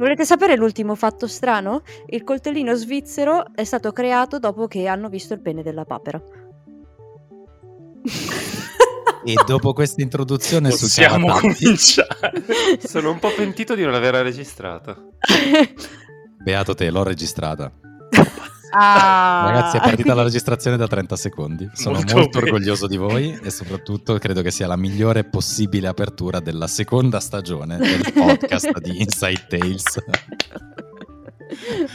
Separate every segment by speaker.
Speaker 1: Volete sapere l'ultimo fatto strano? Il coltellino svizzero è stato creato dopo che hanno visto il pene della papera.
Speaker 2: E dopo questa introduzione su
Speaker 3: Possiamo cominciare.
Speaker 4: Sono un po' pentito di non averla registrata.
Speaker 2: Beato te, l'ho registrata.
Speaker 1: Ah.
Speaker 2: Ragazzi, è partita la registrazione da 30 secondi. Sono molto,
Speaker 3: Molto
Speaker 2: orgoglioso di voi e soprattutto credo che sia la migliore possibile apertura della seconda stagione del podcast di Inside Tales.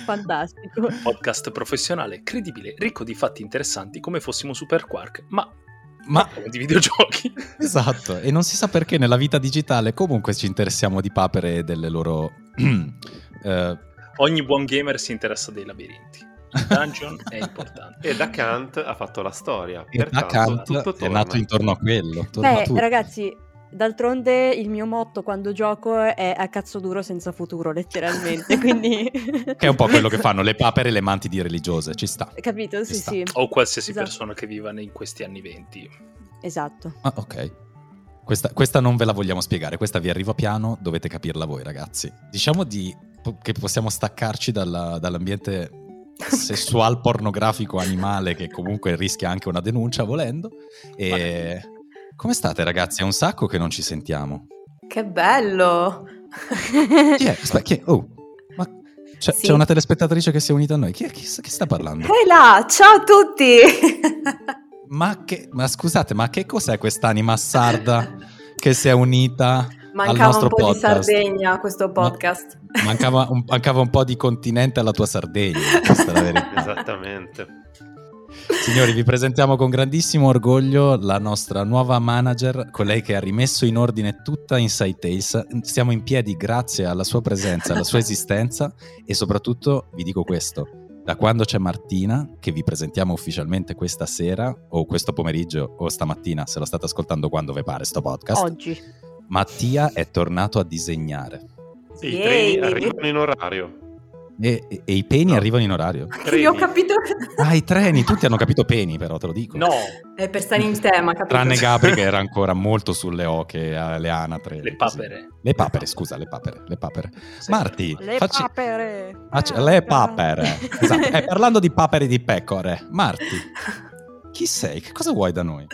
Speaker 1: Fantastico.
Speaker 3: Podcast professionale, credibile, ricco di fatti interessanti come fossimo Super Quark, ma
Speaker 2: Ma
Speaker 3: di videogiochi.
Speaker 2: esatto, e non si sa perché nella vita digitale comunque ci interessiamo di papere e delle loro... eh,
Speaker 3: Ogni buon gamer si interessa dei labirinti. Dungeon è importante.
Speaker 4: E da Kant ha fatto la storia.
Speaker 2: e da Kant è
Speaker 4: torna.
Speaker 2: nato intorno a quello. torna
Speaker 1: Beh,
Speaker 2: tutto.
Speaker 1: ragazzi, d'altronde il mio motto quando gioco è a cazzo duro senza futuro, letteralmente. Quindi,
Speaker 2: Che è un po' quello che fanno le papere e le manti religiose, ci sta.
Speaker 1: capito? Sì,
Speaker 2: Ci sta.
Speaker 1: sì.
Speaker 3: O qualsiasi
Speaker 1: Esatto.
Speaker 3: persona che viva in questi anni venti.
Speaker 1: Esatto.
Speaker 2: Ah, ok. Questa, questa non ve la vogliamo spiegare, questa vi arriva piano, dovete capirla voi ragazzi. Diciamo di, che possiamo staccarci dalla- dall'ambiente sessual pornografico animale che comunque rischia anche una denuncia volendo. E come state ragazzi? È un sacco che non ci sentiamo.
Speaker 5: Che bello!
Speaker 2: Chi è? Aspetta, chi è? Oh, ma c'è,
Speaker 5: Sì.
Speaker 2: c'è una telespettatrice che si è unita a noi. Chi, è- chi sta- chi sta parlando?
Speaker 5: Ehi là, ciao a tutti!
Speaker 2: Ma, che, ma scusate, ma che cos'è quest'anima sarda che si è unita
Speaker 5: Mancava un po' di
Speaker 2: podcast?
Speaker 5: Sardegna a questo podcast.
Speaker 2: Mancava un, mancava un po' di continente alla tua Sardegna, questa è la verità.
Speaker 4: Esattamente.
Speaker 2: Signori, vi presentiamo con grandissimo orgoglio la nostra nuova manager, colei che ha rimesso in ordine tutta Inside Tales. Stiamo in piedi grazie alla sua presenza, alla sua esistenza e soprattutto vi dico questo. Da quando c'è Martina, che vi presentiamo ufficialmente questa sera, o questo pomeriggio, o stamattina, se lo state ascoltando quando vi pare sto podcast,
Speaker 1: Oggi.
Speaker 2: Mattia è tornato a disegnare.
Speaker 4: I
Speaker 5: Yay!
Speaker 4: treni arrivano in orario.
Speaker 2: E, e- e i peni
Speaker 4: No.
Speaker 2: arrivano in orario.
Speaker 5: Io ho capito...
Speaker 2: Ah, i treni, tutti hanno capito peni, però te lo dico.
Speaker 3: No,
Speaker 5: È per stare in tema, capito?
Speaker 2: Tranne Gabri che era ancora molto sulle oche, alle anatre.
Speaker 3: le papere.
Speaker 2: Le papere, scusa, le papere. Le papere.
Speaker 3: Sì.
Speaker 2: Marti,
Speaker 1: Le
Speaker 2: facci-
Speaker 1: papere.
Speaker 2: facci- le papere. Esatto. Eh, parlando di papere di pecore, Marti, chi sei? Che cosa vuoi da noi?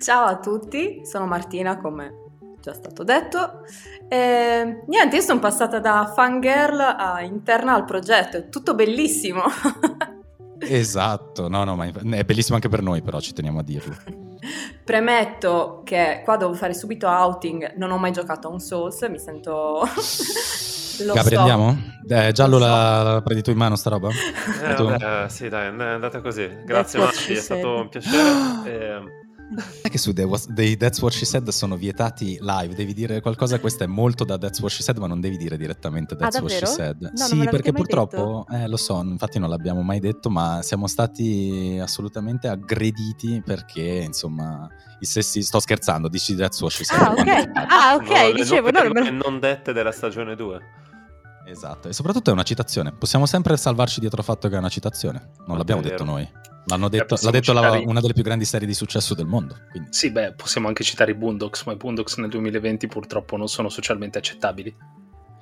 Speaker 5: Ciao a tutti, sono Martina, come già stato detto. E, niente, io sono passata da fangirl a interna al progetto, è tutto bellissimo.
Speaker 2: Esatto, no, no, ma è bellissimo anche per noi, però ci teniamo a dirlo.
Speaker 5: Premetto che qua devo fare subito outing, non ho mai giocato a un Souls, mi sento... Lo
Speaker 2: Gabri,
Speaker 5: so.
Speaker 2: andiamo? Eh, giallo
Speaker 5: Lo so.
Speaker 2: la, la prendi tu in mano sta roba?
Speaker 4: Eh,
Speaker 2: Tu?
Speaker 4: vabbè, sì, dai, è andata così. Grazie
Speaker 1: she
Speaker 4: è stato un piacere. E-
Speaker 2: È che su The Was- dei That's What She Said sono vietati live, devi dire qualcosa, questo è molto da That's What She Said, ma non devi dire direttamente That's What She? Said.
Speaker 1: No,
Speaker 2: sì, perché purtroppo, eh, lo so, infatti non l'abbiamo mai detto, ma siamo stati assolutamente aggrediti perché, insomma, i sessi, sto scherzando, dici That's What She Said.
Speaker 1: Ah, ok. Ah, ok,
Speaker 4: no, le
Speaker 1: dicevo, no, non
Speaker 4: non dette della stagione 2.
Speaker 2: Esatto, e soprattutto è una citazione. Possiamo sempre salvarci dietro il fatto che è una citazione. Non
Speaker 4: Ah,
Speaker 2: l'abbiamo detto noi. L'hanno detto, l'ha detto la- una delle più grandi serie di successo del mondo. Quindi.
Speaker 3: Sì, beh, possiamo anche citare i Boondocks, ma i Boondocks nel 2020 purtroppo non sono socialmente accettabili.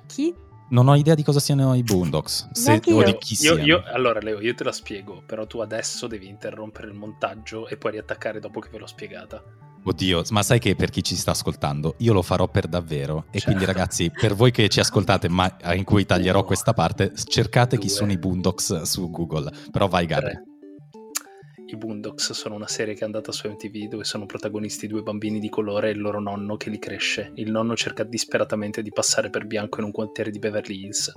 Speaker 1: Chi?
Speaker 2: Non ho idea di cosa siano i Boondocks. Se, o
Speaker 1: io.
Speaker 2: di chi
Speaker 3: Io,
Speaker 2: siano.
Speaker 3: io- allora, Leo, io te la spiego, però tu adesso devi interrompere il montaggio e poi riattaccare dopo che ve l'ho spiegata.
Speaker 2: Oddio, ma sai che per chi ci sta ascoltando, io lo farò per davvero. E
Speaker 3: Certo.
Speaker 2: quindi, ragazzi, per voi che ci ascoltate, ma in cui taglierò questa parte, cercate chi
Speaker 3: Due.
Speaker 2: sono i Boondocks su Google. Però vai, Gabri.
Speaker 3: I Boondocks sono una serie che è andata su MTV dove sono protagonisti due bambini di colore e il loro nonno che li cresce. Il nonno cerca disperatamente di passare per bianco in un quartiere di Beverly Hills.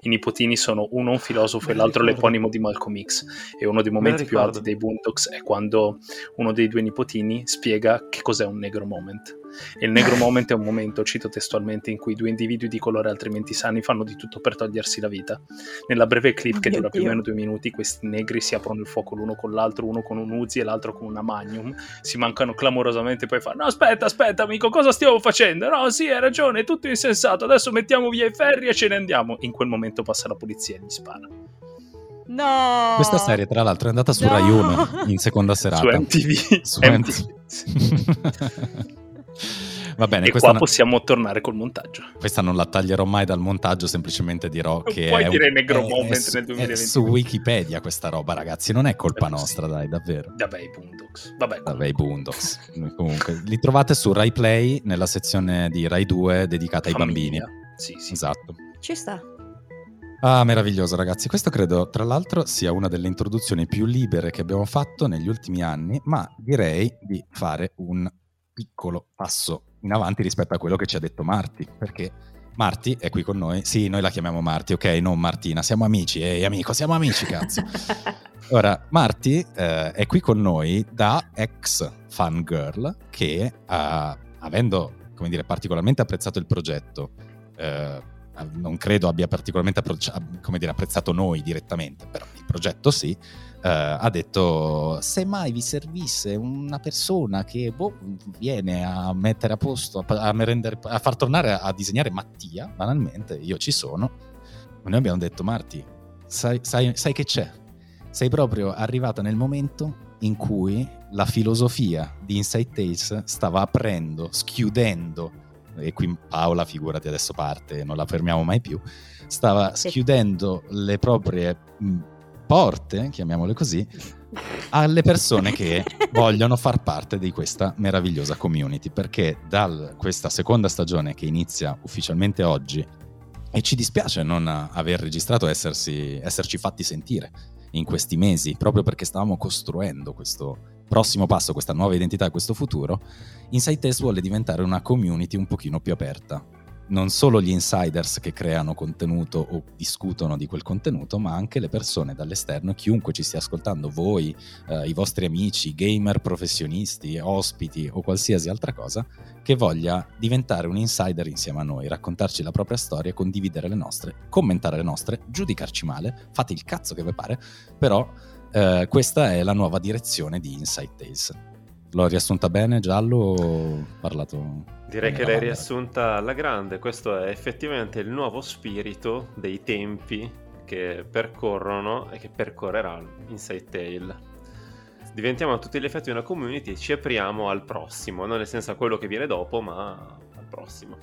Speaker 3: I nipotini sono uno un filosofo e l'altro l'eponimo di Malcolm X. E uno dei momenti più alti dei Boondocks è quando uno dei due nipotini spiega che cos'è un negro moment. E il negro moment è un momento, cito testualmente, in cui due individui di colore altrimenti sani fanno di tutto per togliersi la vita. Nella breve clip che
Speaker 1: Mio
Speaker 3: dura più o meno due minuti, questi negri si aprono il fuoco l'uno con l'altro, uno con un Uzi e l'altro con una Magnum, si mancano clamorosamente, poi fanno: No, aspetta, aspetta, amico, cosa stiamo facendo? No, sì, hai ragione, è tutto insensato. Adesso mettiamo via i ferri e ce ne andiamo. In quel momento passa la polizia e gli spara.
Speaker 1: No!
Speaker 2: Questa serie, tra l'altro, è andata su
Speaker 1: No!
Speaker 2: Rai 1 in seconda serata.
Speaker 3: Su MTV.
Speaker 2: Su
Speaker 3: MTV.
Speaker 2: MTV. Va bene,
Speaker 3: e qua
Speaker 2: no-
Speaker 3: possiamo tornare col montaggio.
Speaker 2: questa non la taglierò mai dal montaggio, semplicemente dirò
Speaker 3: Non
Speaker 2: che
Speaker 3: puoi
Speaker 2: è, un-
Speaker 3: dire Negro
Speaker 2: è-
Speaker 3: Moment
Speaker 2: è su-
Speaker 3: nel
Speaker 2: è
Speaker 3: 2020.
Speaker 2: su Wikipedia questa roba, ragazzi, non è colpa
Speaker 3: Eh, sì.
Speaker 2: nostra, dai, davvero.
Speaker 3: Vabbè, i Boondocks. Vabbè,
Speaker 2: Vabbè, i Boondocks. Comunque, li trovate su Rai Play nella sezione di Rai 2 dedicata ai
Speaker 3: famiglia.
Speaker 2: bambini.
Speaker 3: Sì, sì.
Speaker 2: Esatto.
Speaker 1: Ci sta.
Speaker 2: Ah, meraviglioso ragazzi. Questo credo, tra l'altro, sia una delle introduzioni più libere che abbiamo fatto negli ultimi anni, ma direi di fare un piccolo passo in avanti rispetto a quello che ci ha detto Marti, perché Marti è qui con noi. Sì, noi la chiamiamo Marti, ok? Non Martina, siamo amici. Ehi, amico, siamo amici, cazzo. Ora, Marti eh, è qui con noi da ex fangirl che, eh, avendo, come dire, particolarmente apprezzato il progetto, eh, non credo abbia particolarmente come dire, apprezzato noi direttamente, però il progetto sì, ha detto se mai vi servisse una persona che boh, viene a mettere a posto, a, a rendere- a far tornare a, a disegnare Mattia, banalmente, io ci sono. Noi abbiamo detto Marti, sai, sai- sai che c'è? Sei proprio arrivata nel momento in cui la filosofia di Inside Tales stava aprendo, schiudendo e qui Paola, figurati adesso parte, non la fermiamo mai più, stava
Speaker 1: Sì.
Speaker 2: schiudendo le proprie porte, chiamiamole così, alle persone che vogliono far parte di questa meravigliosa community, perché da questa seconda stagione che inizia ufficialmente oggi, e ci dispiace non aver registrato e essersi, esserci fatti sentire in questi mesi, proprio perché stavamo costruendo questo prossimo passo, questa nuova identità, questo futuro, Inside Test vuole diventare una community un pochino più aperta. Non solo gli insiders che creano contenuto o discutono di quel contenuto, ma anche le persone dall'esterno, chiunque ci stia ascoltando, voi, eh, i vostri amici, gamer professionisti, ospiti o qualsiasi altra cosa, che voglia diventare un insider insieme a noi, raccontarci la propria storia, condividere le nostre, commentare le nostre, giudicarci male, fate il cazzo che vi pare, però eh, questa è la nuova direzione di Inside Tales. L'ho riassunta bene, Giallo? o Ho parlato.
Speaker 4: Direi che l'hai riassunta alla grande, questo è effettivamente il nuovo spirito dei tempi che percorrono e che percorreranno Inside Tale. Diventiamo a tutti gli effetti una community e ci apriamo al prossimo, non nel senso a quello che viene dopo, ma al prossimo.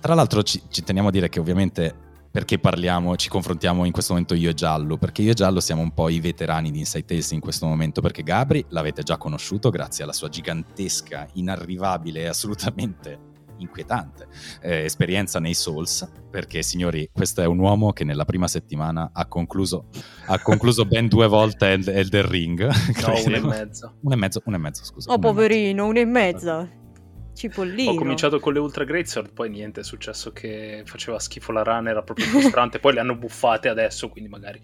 Speaker 2: Tra l'altro ci, ci teniamo a dire che ovviamente perché parliamo, ci confrontiamo in questo momento io e Giallo, perché io e Giallo siamo un po' i veterani di Inside Tales in questo momento, perché Gabri l'avete già conosciuto grazie alla sua gigantesca, inarrivabile e assolutamente inquietante eh, esperienza nei Souls, perché signori, questo è un uomo che nella prima settimana ha concluso, ha concluso ben due volte El- Elden Ring.
Speaker 3: No,
Speaker 2: credo.
Speaker 3: uno e mezzo.
Speaker 2: Uno e mezzo, uno e mezzo, scusa.
Speaker 1: Oh,
Speaker 2: uno e mezzo.
Speaker 1: poverino, una e mezza. Cipollino.
Speaker 3: Ho cominciato con le Ultra Greatsword, poi niente, è successo che faceva schifo la run, era proprio frustrante, poi le hanno buffate adesso, quindi magari...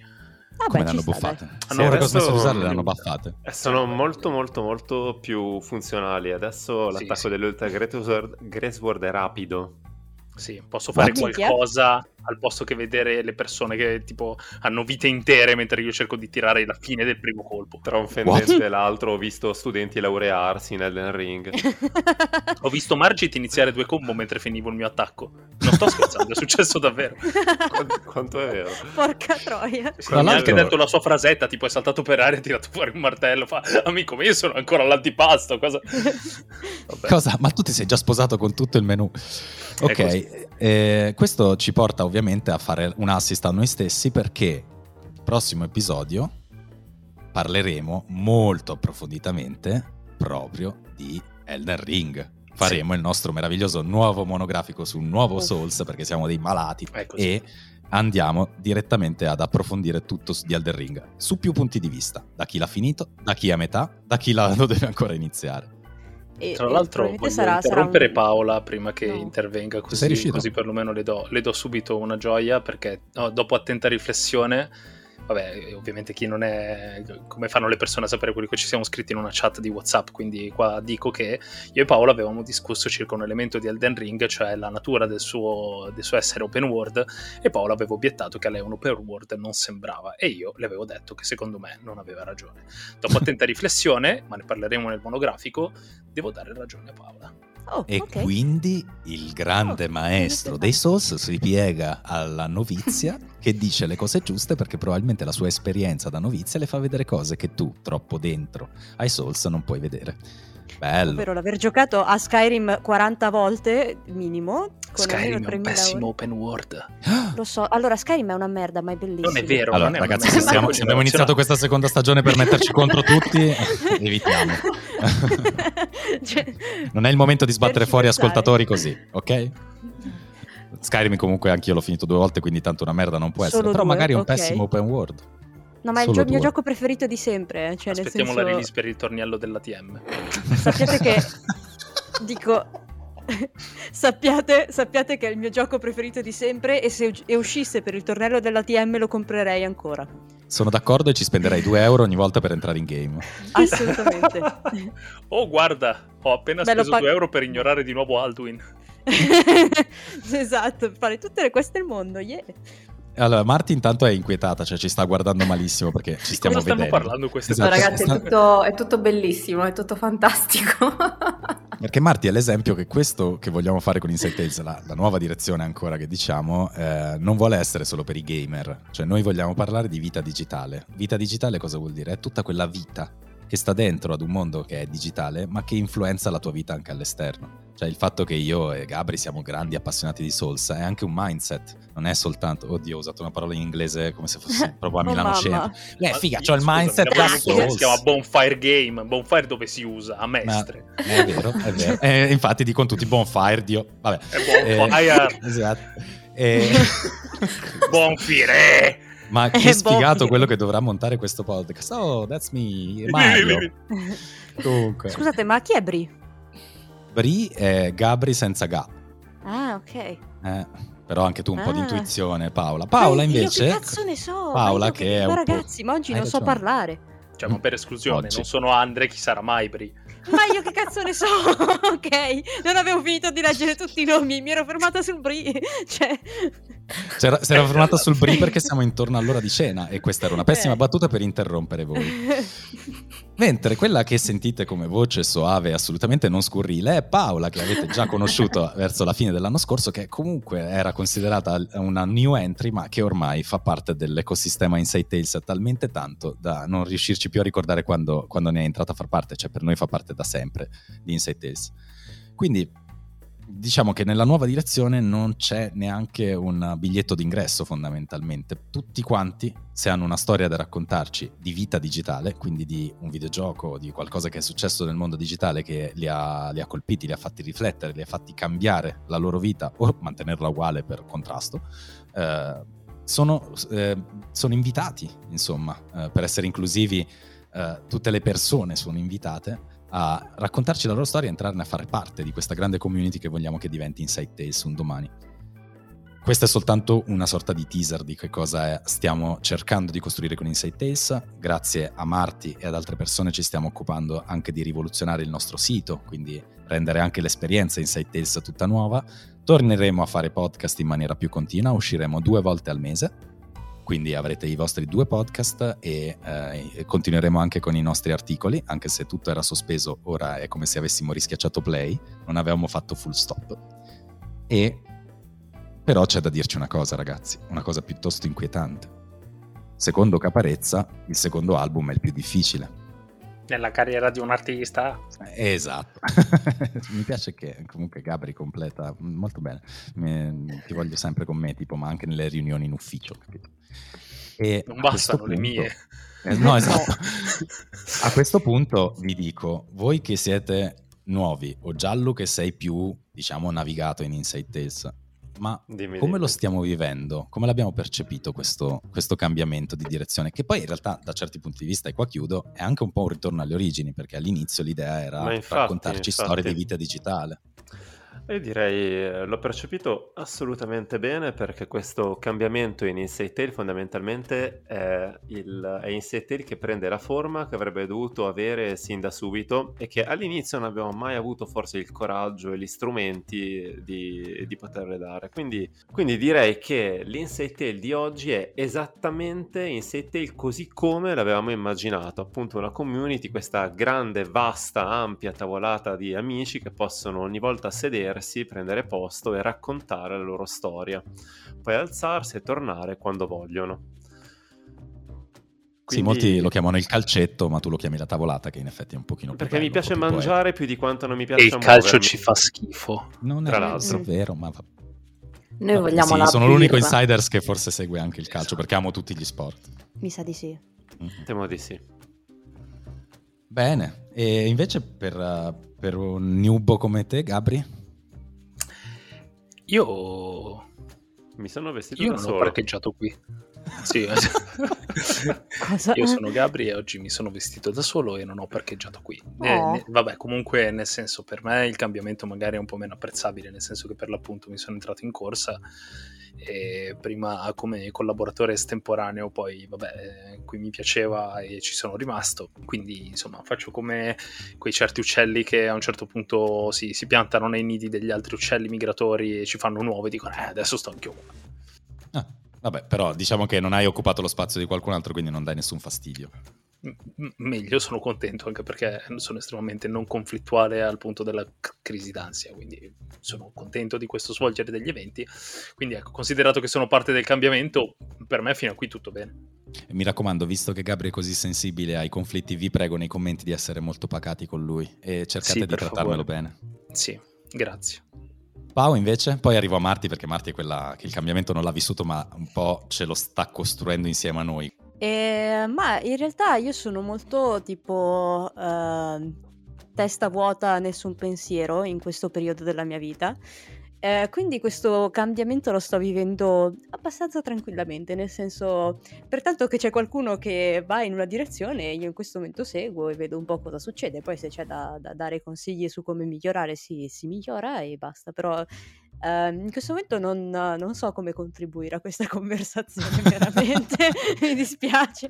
Speaker 1: Vabbè,
Speaker 2: Come le
Speaker 1: ci
Speaker 2: hanno buffate?
Speaker 1: dai.
Speaker 2: Se
Speaker 3: no,
Speaker 2: ora che ho
Speaker 4: adesso-
Speaker 2: smesso di usarle le hanno buffate.
Speaker 4: Sono molto molto molto più funzionali. Adesso
Speaker 3: Sì,
Speaker 4: l'attacco
Speaker 3: sì.
Speaker 4: dell'Ultra Greatsword Greatsword è rapido.
Speaker 3: Sì, posso fare
Speaker 1: Minchia.
Speaker 3: qualcosa al posto che vedere le persone che tipo hanno vite intere mentre io cerco di tirare la fine del primo colpo.
Speaker 4: Tra un fendente e l'altro ho visto studenti laurearsi in Elden Ring.
Speaker 3: Ho visto Margit iniziare due combo mentre finivo il mio attacco. Non sto scherzando, è successo davvero.
Speaker 4: Quanto- Quanto è vero?
Speaker 1: Porca troia.
Speaker 3: Sì, mi ha anche detto la sua frasetta, tipo è saltato per aria e ha tirato fuori un martello. Fa, amico, ma io sono ancora all'antipasto. Cosa... Vabbè.
Speaker 2: Cosa? Ma tu ti sei già sposato con tutto il menu. Ok. Eh, questo ci porta ovviamente a fare un assist a noi stessi perché prossimo episodio parleremo molto approfonditamente proprio di Elden Ring. Faremo il nostro meraviglioso nuovo monografico sul nuovo
Speaker 1: Uff.
Speaker 2: Souls perché siamo dei malati
Speaker 3: così.
Speaker 2: e andiamo direttamente ad approfondire tutto su- di Elden Ring su più punti di vista, da chi l'ha finito, da chi è a metà, da chi la- lo deve ancora iniziare.
Speaker 1: E-
Speaker 3: Tra
Speaker 1: e
Speaker 3: l'altro voglio
Speaker 1: sarà, sarà
Speaker 3: interrompere
Speaker 1: un-
Speaker 3: Paola prima che
Speaker 1: No.
Speaker 3: intervenga così, così perlomeno le do, le do subito una gioia perché no, dopo attenta riflessione, vabbè ovviamente chi non è, come fanno le persone a sapere quello che ci siamo scritti in una chat di Whatsapp, quindi qua dico che io e Paola avevamo discusso circa un elemento di Elden Ring, cioè la natura del suo, del suo essere open world e Paola aveva obiettato che a lei un open world non sembrava e io le avevo detto che secondo me non aveva ragione. Dopo attenta riflessione, ma ne parleremo nel monografico, devo dare ragione a Paola.
Speaker 1: Oh,
Speaker 2: E
Speaker 1: ok.
Speaker 2: quindi il grande
Speaker 1: Oh,
Speaker 2: maestro dei Souls si piega alla novizia che dice le cose giuste perché probabilmente la sua esperienza da novizia le fa vedere cose che tu, troppo dentro ai Souls, non puoi vedere. Bello.
Speaker 1: ovvero l'aver giocato a Skyrim 40 volte minimo. Con
Speaker 3: Skyrim è un
Speaker 1: 3000
Speaker 3: pessimo
Speaker 1: ore.
Speaker 3: open world.
Speaker 1: Lo so, allora Skyrim è una merda, ma è bellissimo.
Speaker 3: Non è vero.
Speaker 2: Allora,
Speaker 3: non è
Speaker 2: ragazzi, se, siamo-
Speaker 3: Ma
Speaker 2: se abbiamo iniziato questa seconda stagione per metterci contro tutti, evitiamo.
Speaker 1: Cioè,
Speaker 2: Non è il momento di sbattere fuori ascoltatori così, ok? Skyrim comunque anch'io l'ho finito due volte, quindi tanto una merda non può essere.
Speaker 1: Solo
Speaker 2: Però
Speaker 1: due,
Speaker 2: magari è un
Speaker 1: ok.
Speaker 2: pessimo open world.
Speaker 1: No, ma è il gio- mio gioco preferito di sempre. eh, Cioè, nel
Speaker 3: Aspettiamo
Speaker 1: senso...
Speaker 3: la release per il torniello dell'ATM.
Speaker 1: Sappiate che... dico... sappiate, sappiate che è il mio gioco preferito di sempre e se e uscisse per il tornello dell'ATM lo comprerei ancora.
Speaker 2: Sono d'accordo e ci spenderei 2 euro ogni volta per entrare in game.
Speaker 1: Assolutamente.
Speaker 3: Oh, guarda, ho appena
Speaker 1: Bello
Speaker 3: speso
Speaker 1: pag-
Speaker 3: 2 euro per ignorare di nuovo Alduin.
Speaker 1: esatto, fare tutte le queste del mondo, yeah.
Speaker 2: Allora, Marti intanto è inquietata, cioè ci sta guardando malissimo perché ci stiamo
Speaker 3: Cosa
Speaker 2: vedendo.
Speaker 3: parlando queste
Speaker 2: Esatto.
Speaker 5: No, ragazzi, è tutto, è tutto bellissimo, è tutto fantastico.
Speaker 2: Perché Marti è l'esempio che questo che vogliamo fare con Inside Tales, la, la nuova direzione ancora che diciamo, eh, non vuole essere solo per i gamer. Cioè noi vogliamo parlare di vita digitale. Vita digitale cosa vuol dire? È tutta quella vita che sta dentro ad un mondo che è digitale, ma che influenza la tua vita anche all'esterno. Cioè il fatto che io e Gabri siamo grandi appassionati di Souls è anche un mindset, non è soltanto, oddio ho usato una parola in inglese come se fosse proprio a
Speaker 1: Oh,
Speaker 2: Milano
Speaker 1: mamma.
Speaker 2: Centro. Eh,
Speaker 3: Ma
Speaker 2: figa, c'ho il mindset da Souls.
Speaker 3: Si chiama Bonfire Game. Bonfire dove si usa? A
Speaker 2: Ma-
Speaker 3: mestre.
Speaker 2: è vero, è vero. Eh, infatti dicono tutti bonfire, Dio. Vabbè.
Speaker 3: È Bonfire.
Speaker 2: esatto. Eh,
Speaker 3: Bonfire.
Speaker 2: Ma
Speaker 1: Eh,
Speaker 2: che sfigato
Speaker 1: bonfire.
Speaker 2: quello che dovrà montare questo podcast. Oh, that's me, Mario. Comunque,
Speaker 1: Scusate, ma chi è Bri?
Speaker 2: Bri è Gabri senza Ga.
Speaker 1: Ah, ok.
Speaker 2: Eh, però anche tu un po' di
Speaker 1: Ah.
Speaker 2: intuizione, Paola. Paola
Speaker 1: Ma io
Speaker 2: invece...
Speaker 1: che cazzo ne so?
Speaker 2: Paola
Speaker 1: Ma io
Speaker 2: che è
Speaker 1: ma
Speaker 2: un po'-
Speaker 1: ragazzi, ma oggi non so
Speaker 2: ragione.
Speaker 1: parlare.
Speaker 3: Cioè, ma per esclusione,
Speaker 2: Oggi.
Speaker 3: non sono Andre, chi sarà mai Bri?
Speaker 1: Ma io che cazzo ne so? ok, non avevo finito di leggere tutti i nomi, mi ero fermata sul Bri. cioè...
Speaker 2: C'era, si era fermata sul Bri perché siamo intorno all'ora di cena e questa era una pessima
Speaker 1: Eh.
Speaker 2: battuta per interrompere voi. Mentre quella che sentite come voce soave e assolutamente non scurrile è Paola, che avete già conosciuto verso la fine dell'anno scorso, che comunque era considerata una new entry, ma che ormai fa parte dell'ecosistema Inside Tales talmente tanto da non riuscirci più a ricordare quando, quando ne è entrata a far parte, cioè per noi fa parte da sempre di Inside Tales. Quindi diciamo che nella nuova direzione non c'è neanche un biglietto d'ingresso fondamentalmente. Tutti quanti, se hanno una storia da raccontarci di vita digitale, quindi di un videogioco, di qualcosa che è successo nel mondo digitale che li ha, li ha colpiti, li ha fatti riflettere, li ha fatti cambiare la loro vita o mantenerla uguale per contrasto, eh, sono, eh, sono invitati, insomma, eh, per essere inclusivi, eh, tutte le persone sono invitate a raccontarci la loro storia e entrarne a fare parte di questa grande community che vogliamo che diventi Inside Tales un domani. Questo è soltanto una sorta di teaser di che cosa stiamo cercando di costruire con Inside Tales. Grazie a Marti e ad altre persone ci stiamo occupando anche di rivoluzionare il nostro sito, quindi rendere anche l'esperienza Inside Tales tutta nuova. Torneremo a fare podcast in maniera più continua, usciremo due volte al mese quindi avrete i vostri due podcast e eh, continueremo anche con i nostri articoli, anche se tutto era sospeso, ora è come se avessimo rischiacciato play, non avevamo fatto full stop. E però c'è da dirci una cosa, ragazzi, una cosa piuttosto inquietante. Secondo Caparezza, il secondo album è il più difficile.
Speaker 3: Nella carriera di un artista.
Speaker 2: Esatto. Mi piace che comunque Gabri completa molto bene. Mi- ti voglio sempre con me, tipo, ma anche nelle riunioni in ufficio. capito? E
Speaker 3: Non
Speaker 2: a questo
Speaker 3: bastano le
Speaker 2: punto-
Speaker 3: mie.
Speaker 2: Eh, no, esatto. A questo punto vi dico, voi che siete nuovi o Giallo che sei più, diciamo, navigato in Inside Tales, ma
Speaker 4: Dimmi,
Speaker 2: come
Speaker 4: dimmi.
Speaker 2: lo stiamo vivendo? Come l'abbiamo percepito questo, questo cambiamento di direzione? Che poi in realtà da certi punti di vista, e qua chiudo, è anche un po' un ritorno alle origini, perché all'inizio l'idea era
Speaker 4: infatti,
Speaker 2: raccontarci
Speaker 4: infatti.
Speaker 2: storie di vita digitale.
Speaker 4: Io direi, eh, l'ho percepito assolutamente bene perché questo cambiamento in Inside Tale fondamentalmente è, il, è Inside Tale che prende la forma che avrebbe dovuto avere sin da subito e che all'inizio non abbiamo mai avuto forse il coraggio e gli strumenti di, di poterle dare. Quindi, quindi direi che l'Inside Tale di oggi è esattamente Inside Tale così come l'avevamo immaginato, appunto una community, questa grande, vasta, ampia tavolata di amici che possono ogni volta sedersi, prendere posto e raccontare la loro storia, poi alzarsi e tornare quando vogliono.
Speaker 2: Sì, molti lo chiamano il calcetto, ma tu lo chiami la tavolata, che in effetti è un pochino più
Speaker 4: Perché mi
Speaker 2: bello,
Speaker 4: piace
Speaker 2: un po' più
Speaker 4: mangiare più di quanto non mi piace
Speaker 3: E il calcio
Speaker 4: muovermi.
Speaker 3: ci fa schifo.
Speaker 2: Non
Speaker 4: Tra
Speaker 2: è
Speaker 4: l'altro.
Speaker 2: vero, ma
Speaker 5: Noi
Speaker 2: vabbè,
Speaker 5: vogliamo
Speaker 2: sì,
Speaker 5: la
Speaker 2: sono l'unico insiders che forse segue anche il calcio, perché amo tutti gli sport.
Speaker 1: Mi sa di sì.
Speaker 2: Mhm.
Speaker 4: Temo di sì.
Speaker 2: Bene, e invece per, uh, per un newbo come te, Gabri?
Speaker 3: Io,
Speaker 4: Mi sono vestito
Speaker 3: io
Speaker 4: da
Speaker 3: non ho
Speaker 4: solo.
Speaker 3: parcheggiato qui. Sì,
Speaker 1: Cosa?
Speaker 3: io sono Gabri e oggi mi sono vestito da solo e non ho parcheggiato qui. Eh,
Speaker 1: Oh.
Speaker 3: ne- vabbè, comunque, nel senso, per me il cambiamento magari è un po' meno apprezzabile, nel senso che per l'appunto mi sono entrato in corsa prima come collaboratore estemporaneo, poi vabbè, eh, qui mi piaceva e ci sono rimasto. Quindi, insomma, faccio come quei certi uccelli che a un certo punto si, si piantano nei nidi degli altri uccelli migratori e ci fanno nuovo e dicono, eh, adesso sto anch'io qua.
Speaker 2: Ah, vabbè, però diciamo che non hai occupato lo spazio di qualcun altro, quindi non dai nessun fastidio.
Speaker 3: Meglio, sono contento anche perché sono estremamente non conflittuale al punto della crisi d'ansia, quindi sono contento di questo svolgere degli eventi. Quindi ecco, considerato che sono parte del cambiamento, per me fino a qui tutto bene.
Speaker 2: Mi raccomando, visto che Gabri è così sensibile ai conflitti, vi prego nei commenti di essere molto pacati con lui e cercate
Speaker 3: Sì,
Speaker 2: di trattarmelo
Speaker 3: favore.
Speaker 2: bene.
Speaker 3: Sì, grazie.
Speaker 2: Pau invece, poi arrivo a Marti perché Marti è quella che il cambiamento non l'ha vissuto ma un po' ce lo sta costruendo insieme a noi.
Speaker 1: Eh, ma in realtà io sono molto tipo ehm, testa vuota, nessun pensiero in questo periodo della mia vita. Eh, quindi questo cambiamento lo sto vivendo abbastanza tranquillamente, nel senso, pertanto che c'è qualcuno che va in una direzione, io in questo momento seguo e vedo un po' cosa succede. Poi se c'è da, da dare consigli su come migliorare, si, si migliora e basta. Però ehm, in questo momento non, non so come contribuire a questa conversazione, veramente. Mi dispiace.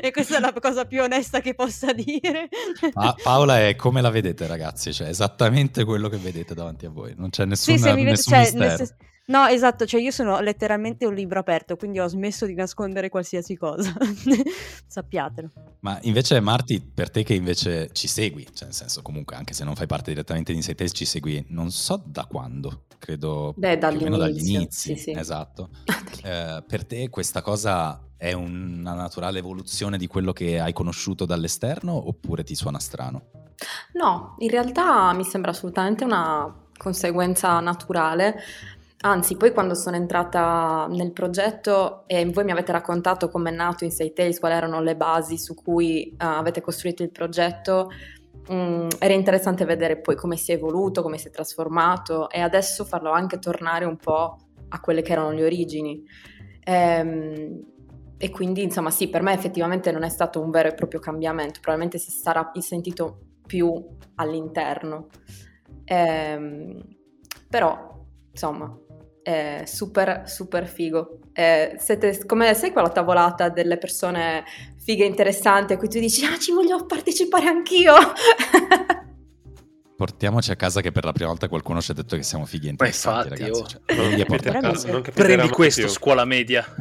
Speaker 1: e questa è la cosa più onesta che possa dire.
Speaker 2: Ma Paola è come la vedete ragazzi, cioè esattamente quello che vedete davanti a voi, non c'è nessun,
Speaker 1: Sì, mi vede-
Speaker 2: nessun
Speaker 1: cioè,
Speaker 2: mistero.
Speaker 1: nel no, esatto, cioè io sono letteralmente un libro aperto, quindi ho smesso di nascondere qualsiasi cosa. Sappiatelo.
Speaker 2: Ma invece Marti, per te che invece ci segui, cioè nel senso comunque anche se non fai parte direttamente di Tales ci segui, non so da quando, credo
Speaker 5: Beh,
Speaker 2: più o meno dagli inizi,
Speaker 5: sì, sì.
Speaker 2: esatto. Eh, per te questa cosa è una naturale evoluzione di quello che hai conosciuto dall'esterno oppure ti suona strano?
Speaker 5: No, in realtà mi sembra assolutamente una conseguenza naturale. Anzi, poi quando sono entrata nel progetto e voi mi avete raccontato come è nato Inside Tales, quali erano le basi su cui eh, avete costruito il progetto, mm, era interessante vedere poi come si è evoluto, come si è trasformato e adesso farlo anche tornare un po' a quelle che erano le origini. Ehm, e quindi, insomma, sì, per me effettivamente non è stato un vero e proprio cambiamento, probabilmente si sarà sentito più all'interno. Ehm, però, insomma, è super, super figo. Eh, siete come sai quella tavolata delle persone fighe interessanti a cui tu dici, ah, ci voglio partecipare anch'io.
Speaker 2: Portiamoci a casa che per la prima volta qualcuno ci ha detto che siamo fighi interessanti,
Speaker 3: infatti,
Speaker 2: ragazzi.
Speaker 3: oh.
Speaker 2: Cioè, casa.
Speaker 4: non
Speaker 3: Prendi questo,
Speaker 4: più.
Speaker 3: scuola media.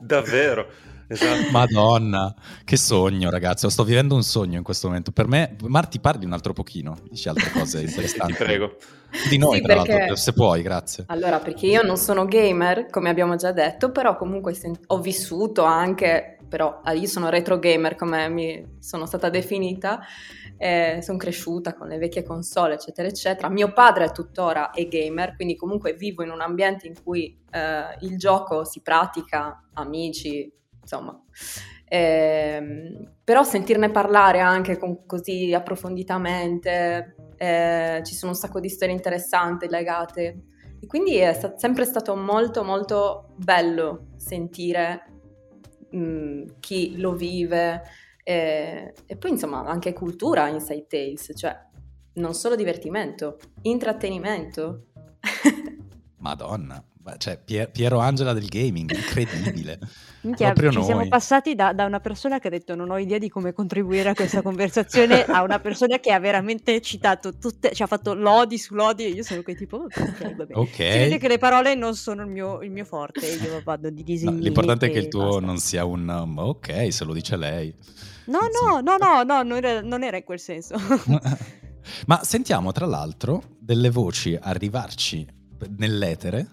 Speaker 4: Davvero. Esatto.
Speaker 2: Madonna, che sogno, ragazzi. Sto vivendo un sogno in questo momento. Per me, Marti, parli un altro pochino. Dici altre cose interessanti.
Speaker 4: Ti prego.
Speaker 2: Di noi,
Speaker 5: Sì,
Speaker 2: tra
Speaker 5: perché-
Speaker 2: l'altro, se puoi, grazie.
Speaker 5: Allora, perché io non sono gamer, come abbiamo già detto, però comunque ho vissuto anche, però eh, io sono retro gamer come mi sono stata definita, eh, sono cresciuta con le vecchie console, eccetera, eccetera. Mio padre tuttora è gamer, quindi comunque vivo in un ambiente in cui eh, il gioco si pratica, amici, insomma. Ehm, però sentirne parlare anche con- così approfonditamente, eh, ci sono un sacco di storie interessanti legate. E quindi è sta- sempre stato molto molto bello sentire mh, chi lo vive e, e poi insomma anche cultura Inside Tales, cioè non solo divertimento, intrattenimento.
Speaker 2: Madonna, cioè Pier- Piero Angela del gaming, incredibile.
Speaker 1: Minchia,
Speaker 2: Proprio
Speaker 1: ci siamo
Speaker 2: noi.
Speaker 1: passati da, da una persona che ha detto non ho idea di come contribuire a questa conversazione a una persona che ha veramente citato tutte, ci ha fatto lodi su lodi e io sono qui tipo ok, va bene.
Speaker 2: Ok.
Speaker 1: Si vede che le parole non sono il mio, il mio forte, io vado di
Speaker 2: No,
Speaker 1: disegni.
Speaker 2: l'importante è che il tuo
Speaker 1: basta.
Speaker 2: non sia un um, ok, se lo dice lei.
Speaker 1: No, no, no, no, no, non era, non era in quel senso.
Speaker 2: Ma sentiamo tra l'altro delle voci arrivarci nell'etere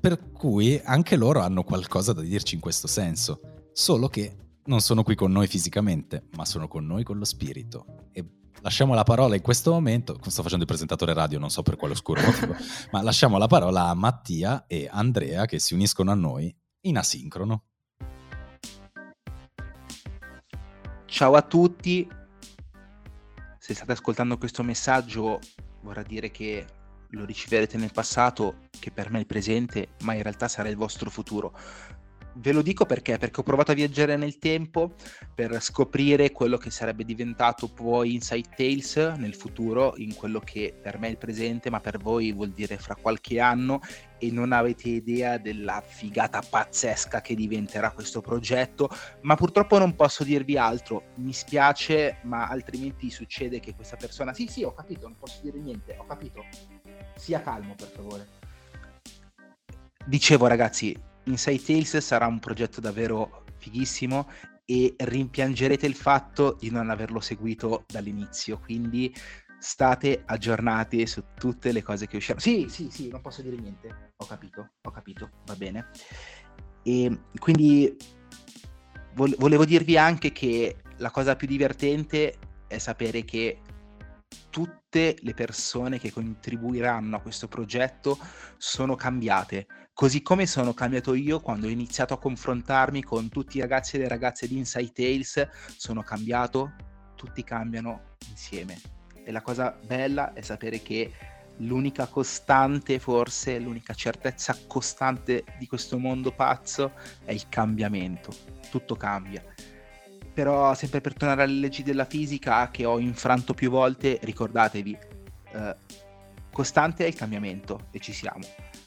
Speaker 2: per cui anche loro hanno qualcosa da dirci in questo senso, solo che non sono qui con noi fisicamente, ma sono con noi con lo spirito. E lasciamo la parola in questo momento, sto facendo il presentatore radio, non so per quale oscuro motivo, ma lasciamo la parola a Mattia e Andrea che si uniscono a noi in asincrono.
Speaker 6: Ciao a tutti, se state ascoltando questo messaggio vorrà dire che lo riceverete nel passato, che per me è il presente, ma in realtà sarà il vostro futuro. Ve lo dico perché? Perché ho provato a viaggiare nel tempo per scoprire quello che sarebbe diventato poi Inside Tales nel futuro, in quello che per me è il presente, ma per voi vuol dire fra qualche anno e non avete idea della figata pazzesca che diventerà questo progetto, ma purtroppo non posso dirvi altro, mi spiace, ma altrimenti succede che questa persona... Sì, sì, ho capito, non posso dire niente, ho capito. Sia calmo, per favore. Dicevo ragazzi, Inside Tales sarà un progetto davvero fighissimo e rimpiangerete il fatto di non averlo seguito dall'inizio, quindi state aggiornati su tutte le cose che usciranno. Sì, sì, sì, non posso dire niente. Ho capito, ho capito, va bene. E quindi volevo dirvi anche che la cosa più divertente è sapere che tutte le persone che contribuiranno a questo progetto sono cambiate, così come sono cambiato io quando ho iniziato a confrontarmi con tutti i ragazzi e le ragazze di Inside Tales, sono cambiato, tutti cambiano insieme. E la cosa bella è sapere che l'unica costante, forse l'unica certezza costante di questo mondo pazzo è il cambiamento. Tutto cambia però sempre per tornare alle leggi della fisica che ho infranto più volte, ricordatevi, eh, costante è il cambiamento e ci siamo.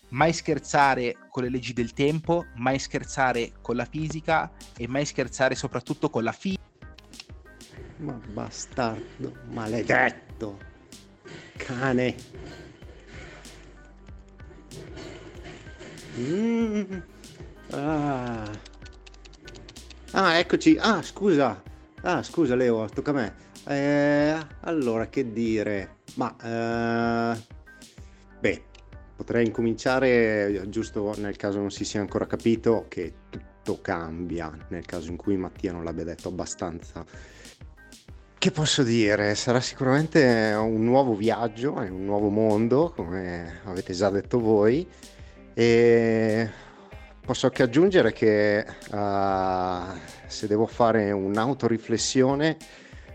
Speaker 6: Mai scherzare con le leggi del tempo, mai scherzare con la fisica e mai scherzare soprattutto con la fisica.
Speaker 7: Ma bastardo, maledetto, cane. Mm. Ah. Ah, eccoci. Ah, scusa. Ah, scusa Leo, tocca a me. Eh, allora, che dire? Ma, eh, beh, potrei incominciare, giusto nel caso non si sia ancora capito, che tutto cambia, nel caso in cui Mattia non l'abbia detto abbastanza. Che posso dire? Sarà sicuramente un nuovo viaggio, un nuovo mondo, come avete già detto voi, e Posso anche aggiungere che uh, se devo fare un'autoriflessione,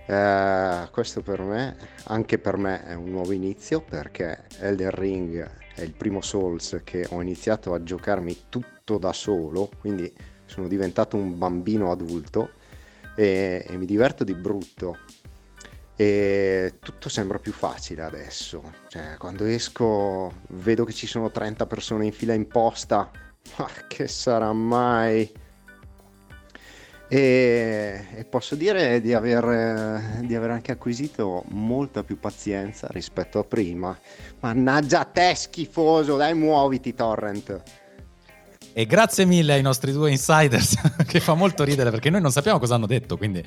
Speaker 7: uh, questo per me, anche per me è un nuovo inizio perché Elden Ring è il primo Souls che ho iniziato a giocarmi tutto da solo, quindi sono diventato un bambino adulto e, e mi diverto di brutto e tutto sembra più facile adesso. Cioè, quando esco vedo che ci sono 30 persone in fila in posta ma che sarà mai? E, e posso dire di aver, di aver, anche acquisito molta più pazienza rispetto a prima. Mannaggia te schifoso, dai muoviti torrent.
Speaker 2: E grazie mille ai nostri due insiders, che fa molto ridere perché noi non sappiamo cosa hanno detto, quindi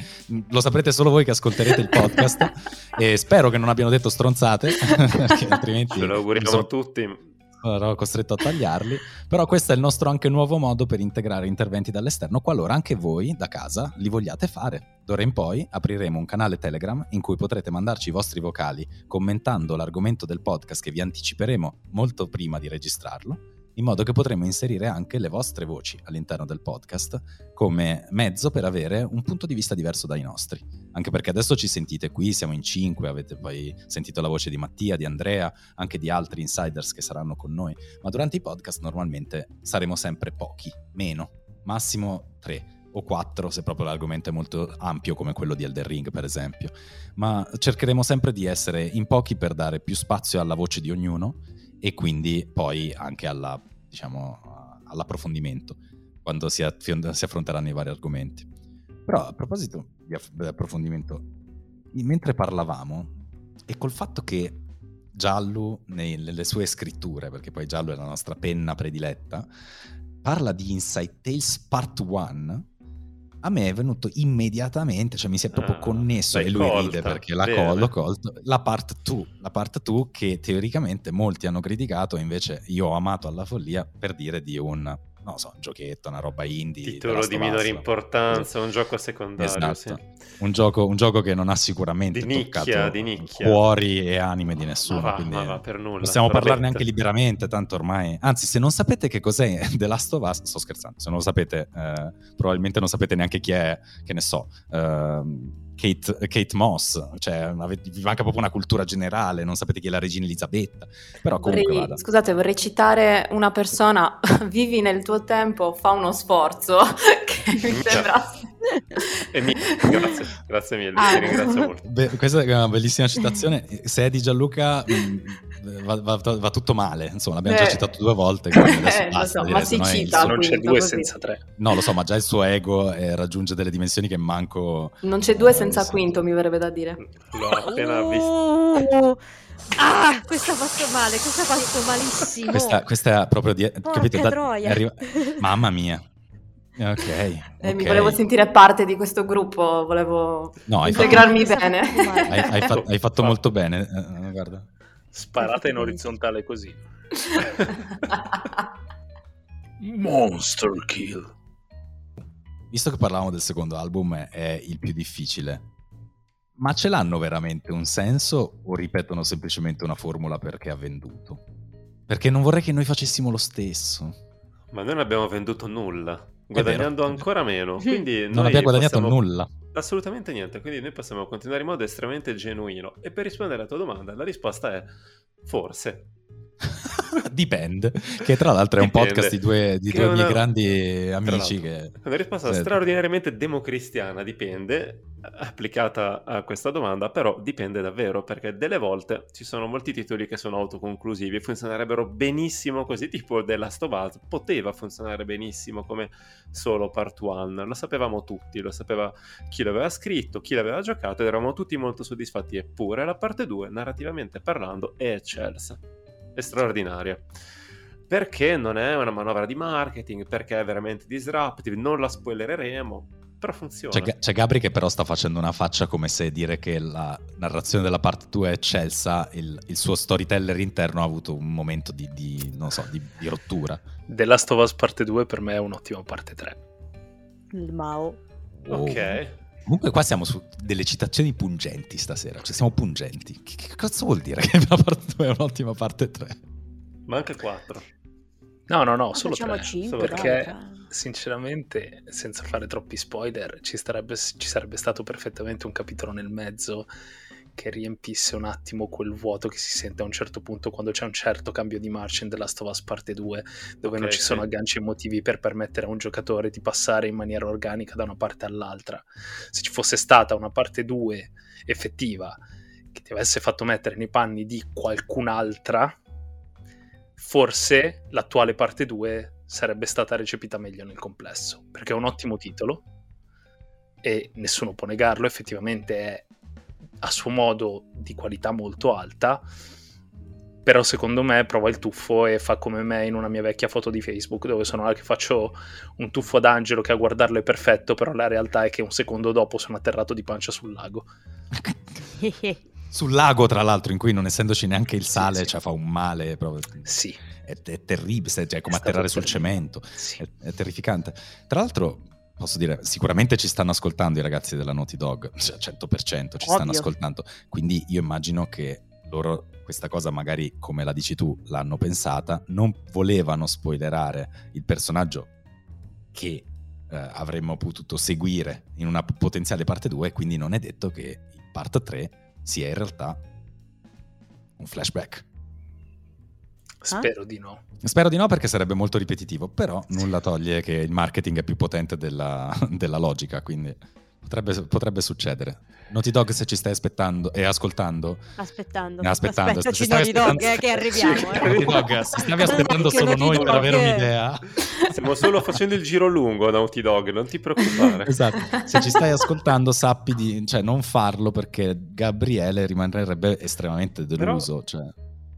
Speaker 2: lo saprete solo voi che ascolterete il podcast. e spero che non abbiano detto stronzate, perché altrimenti.
Speaker 4: Ce lo auguriamo sono... tutti
Speaker 2: ero costretto a tagliarli, però questo è il nostro anche nuovo modo per integrare interventi dall'esterno, qualora anche voi da casa li vogliate fare. D'ora in poi apriremo un canale Telegram in cui potrete mandarci i vostri vocali commentando l'argomento del podcast che vi anticiperemo molto prima di registrarlo in modo che potremo inserire anche le vostre voci all'interno del podcast come mezzo per avere un punto di vista diverso dai nostri. Anche perché adesso ci sentite qui, siamo in cinque, avete poi sentito la voce di Mattia, di Andrea, anche di altri insiders che saranno con noi, ma durante i podcast normalmente saremo sempre pochi, meno, massimo tre o quattro se proprio l'argomento è molto ampio come quello di Elder Ring per esempio, ma cercheremo sempre di essere in pochi per dare più spazio alla voce di ognuno e quindi poi anche alla, diciamo, all'approfondimento quando si, aff- si, affronteranno i vari argomenti. Però a proposito di, approfondimento, mentre parlavamo e col fatto che Giallo nelle sue scritture, perché poi Giallo è la nostra penna prediletta, parla di Inside Tales Part 1, a me è venuto immediatamente, cioè mi si è proprio
Speaker 4: Ah,
Speaker 2: connesso e lui
Speaker 4: colta,
Speaker 2: ride perché l'ha
Speaker 4: bene.
Speaker 2: col- l'ho colto, la part 2, la part 2 che teoricamente molti hanno criticato, invece io ho amato alla follia per dire di un, non so, un giochetto, una roba indie.
Speaker 4: Titolo di minore importanza, un gioco secondario.
Speaker 2: Esatto.
Speaker 4: sì.
Speaker 2: Un gioco, un gioco che non ha sicuramente
Speaker 4: Di nicchia,
Speaker 2: toccato
Speaker 4: di nicchia.
Speaker 2: cuori e anime di
Speaker 4: Ma
Speaker 2: nessuno.
Speaker 4: va,
Speaker 2: quindi
Speaker 4: ma va, per nulla.
Speaker 2: possiamo
Speaker 4: Però
Speaker 2: parlarne anche liberamente, tanto ormai... Anzi, se non sapete che cos'è The Last of Us, sto scherzando, se non lo sapete, eh, probabilmente non sapete neanche chi è, che ne so, ehm, Kate, Kate Moss, cioè avete- vi manca proprio una cultura generale, non sapete chi è la regina Elisabetta, però comunque
Speaker 5: Vorrei-
Speaker 2: vada.
Speaker 5: scusate, vorrei citare una persona, vivi nel tuo tempo, fa uno sforzo, che mi sembra...
Speaker 4: E mi- grazie, grazie mille,
Speaker 1: Ah.
Speaker 4: ti ringrazio molto.
Speaker 2: Beh, questa è una bellissima citazione. Se è di Gianluca, mh, va, va- va tutto male. Insomma, l'abbiamo già
Speaker 5: Eh.
Speaker 2: citato due volte. quindi adesso
Speaker 5: Eh, lo
Speaker 2: basta,
Speaker 5: so,
Speaker 2: direi,
Speaker 5: ma si cita,
Speaker 3: non c'è due
Speaker 5: così.
Speaker 3: senza tre.
Speaker 2: No, lo so, ma già il suo ego eh, raggiunge delle dimensioni che manco.
Speaker 5: Non c'è due
Speaker 2: Eh,
Speaker 5: senza quinto, mi verrebbe da dire.
Speaker 4: L'ho appena visto.
Speaker 1: Oh! Ah, questa ha fatto male, questa ha fatto malissimo.
Speaker 2: Questa, questa è proprio di.
Speaker 1: Porca
Speaker 2: capite? Da-
Speaker 1: troia.
Speaker 2: è arri- Mamma mia. Ok.
Speaker 5: Eh, Mi
Speaker 2: ok.
Speaker 5: volevo sentire parte di questo gruppo, volevo
Speaker 2: No, hai fatto,
Speaker 5: integrarmi bene.
Speaker 1: fatto male.
Speaker 2: hai, hai fatto- hai fatto molto bene. eh, guarda.
Speaker 3: Sparata in orizzontale così. Monster kill.
Speaker 2: Visto che parlavamo del secondo album, è- il più difficile. Ma ce l'hanno veramente un senso o ripetono semplicemente una formula perché ha venduto? Perché non vorrei che noi facessimo lo stesso.
Speaker 4: Ma noi non abbiamo venduto nulla. Guadagnando ancora meno. Quindi
Speaker 2: Non abbiamo guadagnato
Speaker 4: possiamo-
Speaker 2: nulla.
Speaker 4: Assolutamente niente, quindi noi possiamo continuare in modo estremamente genuino. E per rispondere alla tua domanda, la risposta è forse.
Speaker 2: Dipende. Che tra l'altro è un
Speaker 4: Dipende.
Speaker 2: podcast di due, di due
Speaker 4: una-
Speaker 2: miei grandi amici che...
Speaker 4: Una risposta
Speaker 2: Sì.
Speaker 4: straordinariamente democristiana dipende, applicata a questa domanda, però dipende davvero, perché delle volte ci sono molti titoli che sono autoconclusivi e funzionerebbero benissimo così, tipo The Last of Us poteva funzionare benissimo come solo part 1, lo sapevamo tutti, lo sapeva chi l'aveva scritto, chi l'aveva giocato ed eravamo tutti molto soddisfatti, eppure la parte 2, narrativamente parlando, è eccelsa, è straordinaria perché non è una manovra di marketing, perché è veramente disruptive, non la spoilereremo, però funziona.
Speaker 2: C'è, c'è Gabri che però sta facendo una faccia come se dire che la narrazione della parte 2 è eccelsa, il, il suo storyteller interno ha avuto un momento di, di, non so, di, di rottura.
Speaker 3: The Last of Us parte 2 per me è un'ottima parte 3.
Speaker 1: Il Mao.
Speaker 2: Oh.
Speaker 4: Ok,
Speaker 2: Comunque qua siamo su delle citazioni pungenti stasera, cioè siamo pungenti. Che, che cazzo vuol dire che la parte 2 è un'ottima parte 3?
Speaker 4: ma anche 4.
Speaker 3: No, no, no,
Speaker 1: Ma
Speaker 3: solo
Speaker 1: facciamo
Speaker 3: 3.
Speaker 1: cinque,
Speaker 3: perché
Speaker 1: dai,
Speaker 3: sinceramente, senza fare troppi spoiler, ci, starebbe- ci sarebbe stato perfettamente un capitolo nel mezzo che riempisse un attimo quel vuoto che si sente a un certo punto quando c'è un certo cambio di marcia in The Last of Us parte 2, dove non
Speaker 4: Ok,
Speaker 3: ci
Speaker 4: sì.
Speaker 3: sono agganci emotivi per permettere a un giocatore di passare in maniera organica da una parte all'altra. Se ci fosse stata una parte 2 effettiva che ti avesse fatto mettere nei panni di qualcun'altra, forse l'attuale parte 2 sarebbe stata recepita meglio nel complesso, perché è un ottimo titolo e nessuno può negarlo, effettivamente è a suo modo di qualità molto alta, però secondo me prova il tuffo e fa come me in una mia vecchia foto di Facebook dove sono là che faccio un tuffo ad Angelo che a guardarlo è perfetto, però la realtà è che un secondo dopo sono atterrato di pancia sul lago.
Speaker 2: Sul lago, tra l'altro, in cui non essendoci neanche il
Speaker 3: Sì,
Speaker 2: sale,
Speaker 3: sì.
Speaker 2: cioè fa un male proprio.
Speaker 3: Sì,
Speaker 2: È, è terribile, cioè, è come
Speaker 3: È
Speaker 2: atterrare sul
Speaker 3: terribile.
Speaker 2: cemento.
Speaker 3: sì.
Speaker 2: È, è terrificante. Tra l'altro, posso dire, sicuramente ci stanno ascoltando i ragazzi della Naughty Dog, cioè 100% ci stanno
Speaker 1: Ovvio.
Speaker 2: ascoltando. Quindi io immagino che loro questa cosa magari, come la dici tu, l'hanno pensata, non volevano spoilerare il personaggio che eh, avremmo potuto seguire in una potenziale parte 2, quindi non è detto che in parte 3 sia in realtà un flashback.
Speaker 3: Spero di no.
Speaker 2: Spero di no perché sarebbe molto ripetitivo, però nulla toglie che il marketing è più potente della, della logica, quindi potrebbe, potrebbe succedere. Naughty Dog se ci stai aspettando e ascoltando,
Speaker 1: Aspettando.
Speaker 2: Aspettando,
Speaker 1: Aspettaci Naughty Dog,
Speaker 2: aspettando-
Speaker 1: eh, che arriviamo.
Speaker 4: Sì,
Speaker 1: eh.
Speaker 2: Naughty Dog, se stavi aspettando
Speaker 1: Che
Speaker 2: solo
Speaker 1: Naughty
Speaker 2: noi per avere
Speaker 1: è-
Speaker 2: un'idea,
Speaker 4: Stiamo solo facendo il giro lungo Naughty Dog, non ti preoccupare.
Speaker 2: esatto. se ci stai ascoltando sappi di cioè, non farlo perché Gabriele rimarrebbe estremamente deluso. cioè.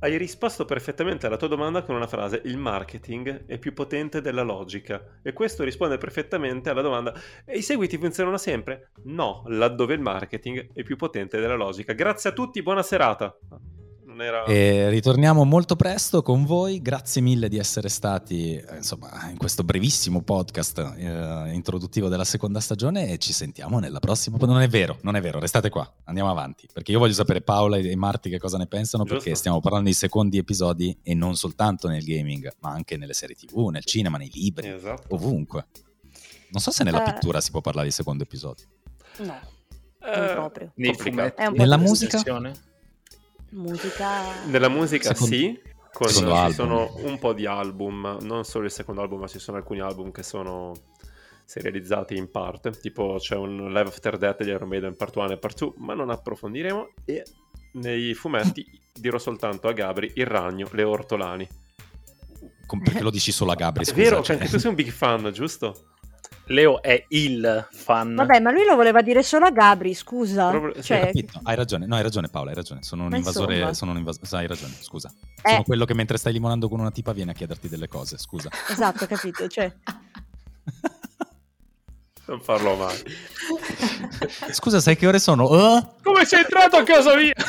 Speaker 4: Hai risposto perfettamente alla tua domanda con una frase: il marketing è più potente della logica. E questo risponde perfettamente alla domanda: e i seguiti funzionano sempre? No, laddove il marketing è più potente della logica. Grazie a tutti, buona serata. Non era...
Speaker 2: E ritorniamo molto presto con voi. Grazie mille di essere stati eh, insomma, in questo brevissimo podcast eh, introduttivo della seconda stagione e ci sentiamo nella prossima. Non è vero, non è vero, restate qua, andiamo avanti. Perché io voglio sapere Paola e Marti che cosa ne pensano,
Speaker 4: Giusto.
Speaker 2: perché stiamo parlando di secondi episodi e non soltanto nel gaming, ma anche nelle serie TV, nel cinema, nei libri,
Speaker 4: Esatto.
Speaker 2: ovunque. Non so se nella
Speaker 1: Eh.
Speaker 2: pittura si può parlare di secondo episodio.
Speaker 1: No,
Speaker 4: Eh,
Speaker 1: proprio.
Speaker 3: Nei fumetti,
Speaker 2: Nella musica?
Speaker 1: Musica...
Speaker 4: Nella musica
Speaker 2: Secondo-
Speaker 4: sì, con, ci
Speaker 2: album.
Speaker 4: sono un po' di album, non solo il secondo album, ma ci sono alcuni album che sono serializzati in parte, tipo c'è un Live After Death di Iron Maiden Part 1 e Part 2, ma non approfondiremo e nei fumetti dirò soltanto a Gabri il ragno, le ortolani.
Speaker 2: Com- Perché lo dici solo a Gabri?
Speaker 4: È
Speaker 2: scusa,
Speaker 4: vero,
Speaker 2: cioè-
Speaker 4: anche tu sei un big fan, giusto?
Speaker 3: Leo è il fan.
Speaker 1: Vabbè, ma lui lo voleva dire solo a Gabri, scusa.
Speaker 4: Proprio-
Speaker 1: Cioè,
Speaker 2: Hai capito? Hai ragione, no, hai ragione Paola, hai ragione. Sono un
Speaker 1: Ma
Speaker 2: invasore,
Speaker 1: insomma.
Speaker 2: sono un invasore, hai ragione, scusa.
Speaker 1: Eh.
Speaker 2: Sono quello che mentre stai limonando con una tipa viene a chiederti delle cose, scusa.
Speaker 1: esatto, capito? Cioè,
Speaker 4: Non farlo mai.
Speaker 2: scusa, sai che ore sono? Oh!
Speaker 3: Come sei entrato a casa mia?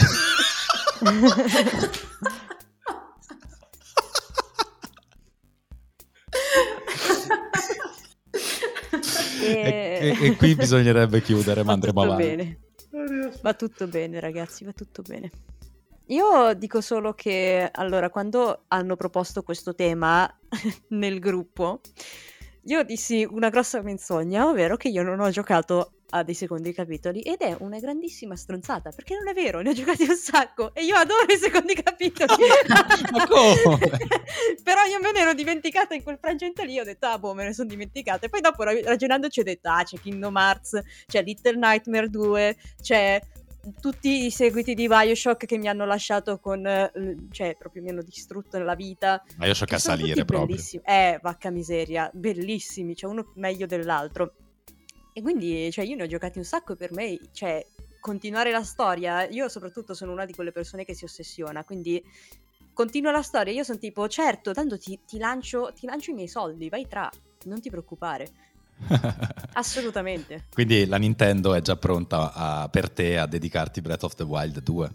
Speaker 1: e...
Speaker 2: E, e- qui bisognerebbe chiudere, ma andremo avanti.
Speaker 1: bene. Va tutto bene, ragazzi, va tutto bene. Io dico solo che, allora, quando hanno proposto questo tema nel gruppo, io dissi una grossa menzogna, ovvero che io non ho giocato a dei secondi capitoli ed è una grandissima stronzata, perché non è vero, ne ho giocati un sacco e io adoro i secondi capitoli.
Speaker 2: Ma come?
Speaker 1: Però io me ne ero dimenticata in quel frangente lì, ho detto, ah boh, me ne sono dimenticata. E poi dopo ra- ragionandoci ho detto, ah, c'è Kingdom Hearts, c'è Little Nightmare 2, c'è tutti i seguiti di Bioshock che mi hanno lasciato con, cioè, proprio mi hanno distrutto nella vita. Che
Speaker 2: a salire proprio.
Speaker 1: bellissimi. Eh, vacca miseria, bellissimi, cioè uno meglio dell'altro. E quindi, cioè, io ne ho giocati un sacco e per me, cioè, continuare la storia, io soprattutto sono una di quelle persone che si ossessiona, quindi continua la storia, io sono tipo, certo, tanto ti, ti lancio, ti lancio i miei soldi, vai tra, non ti preoccupare. Assolutamente.
Speaker 2: Quindi la Nintendo è già pronta a- per te a dedicarti Breath of the Wild 2.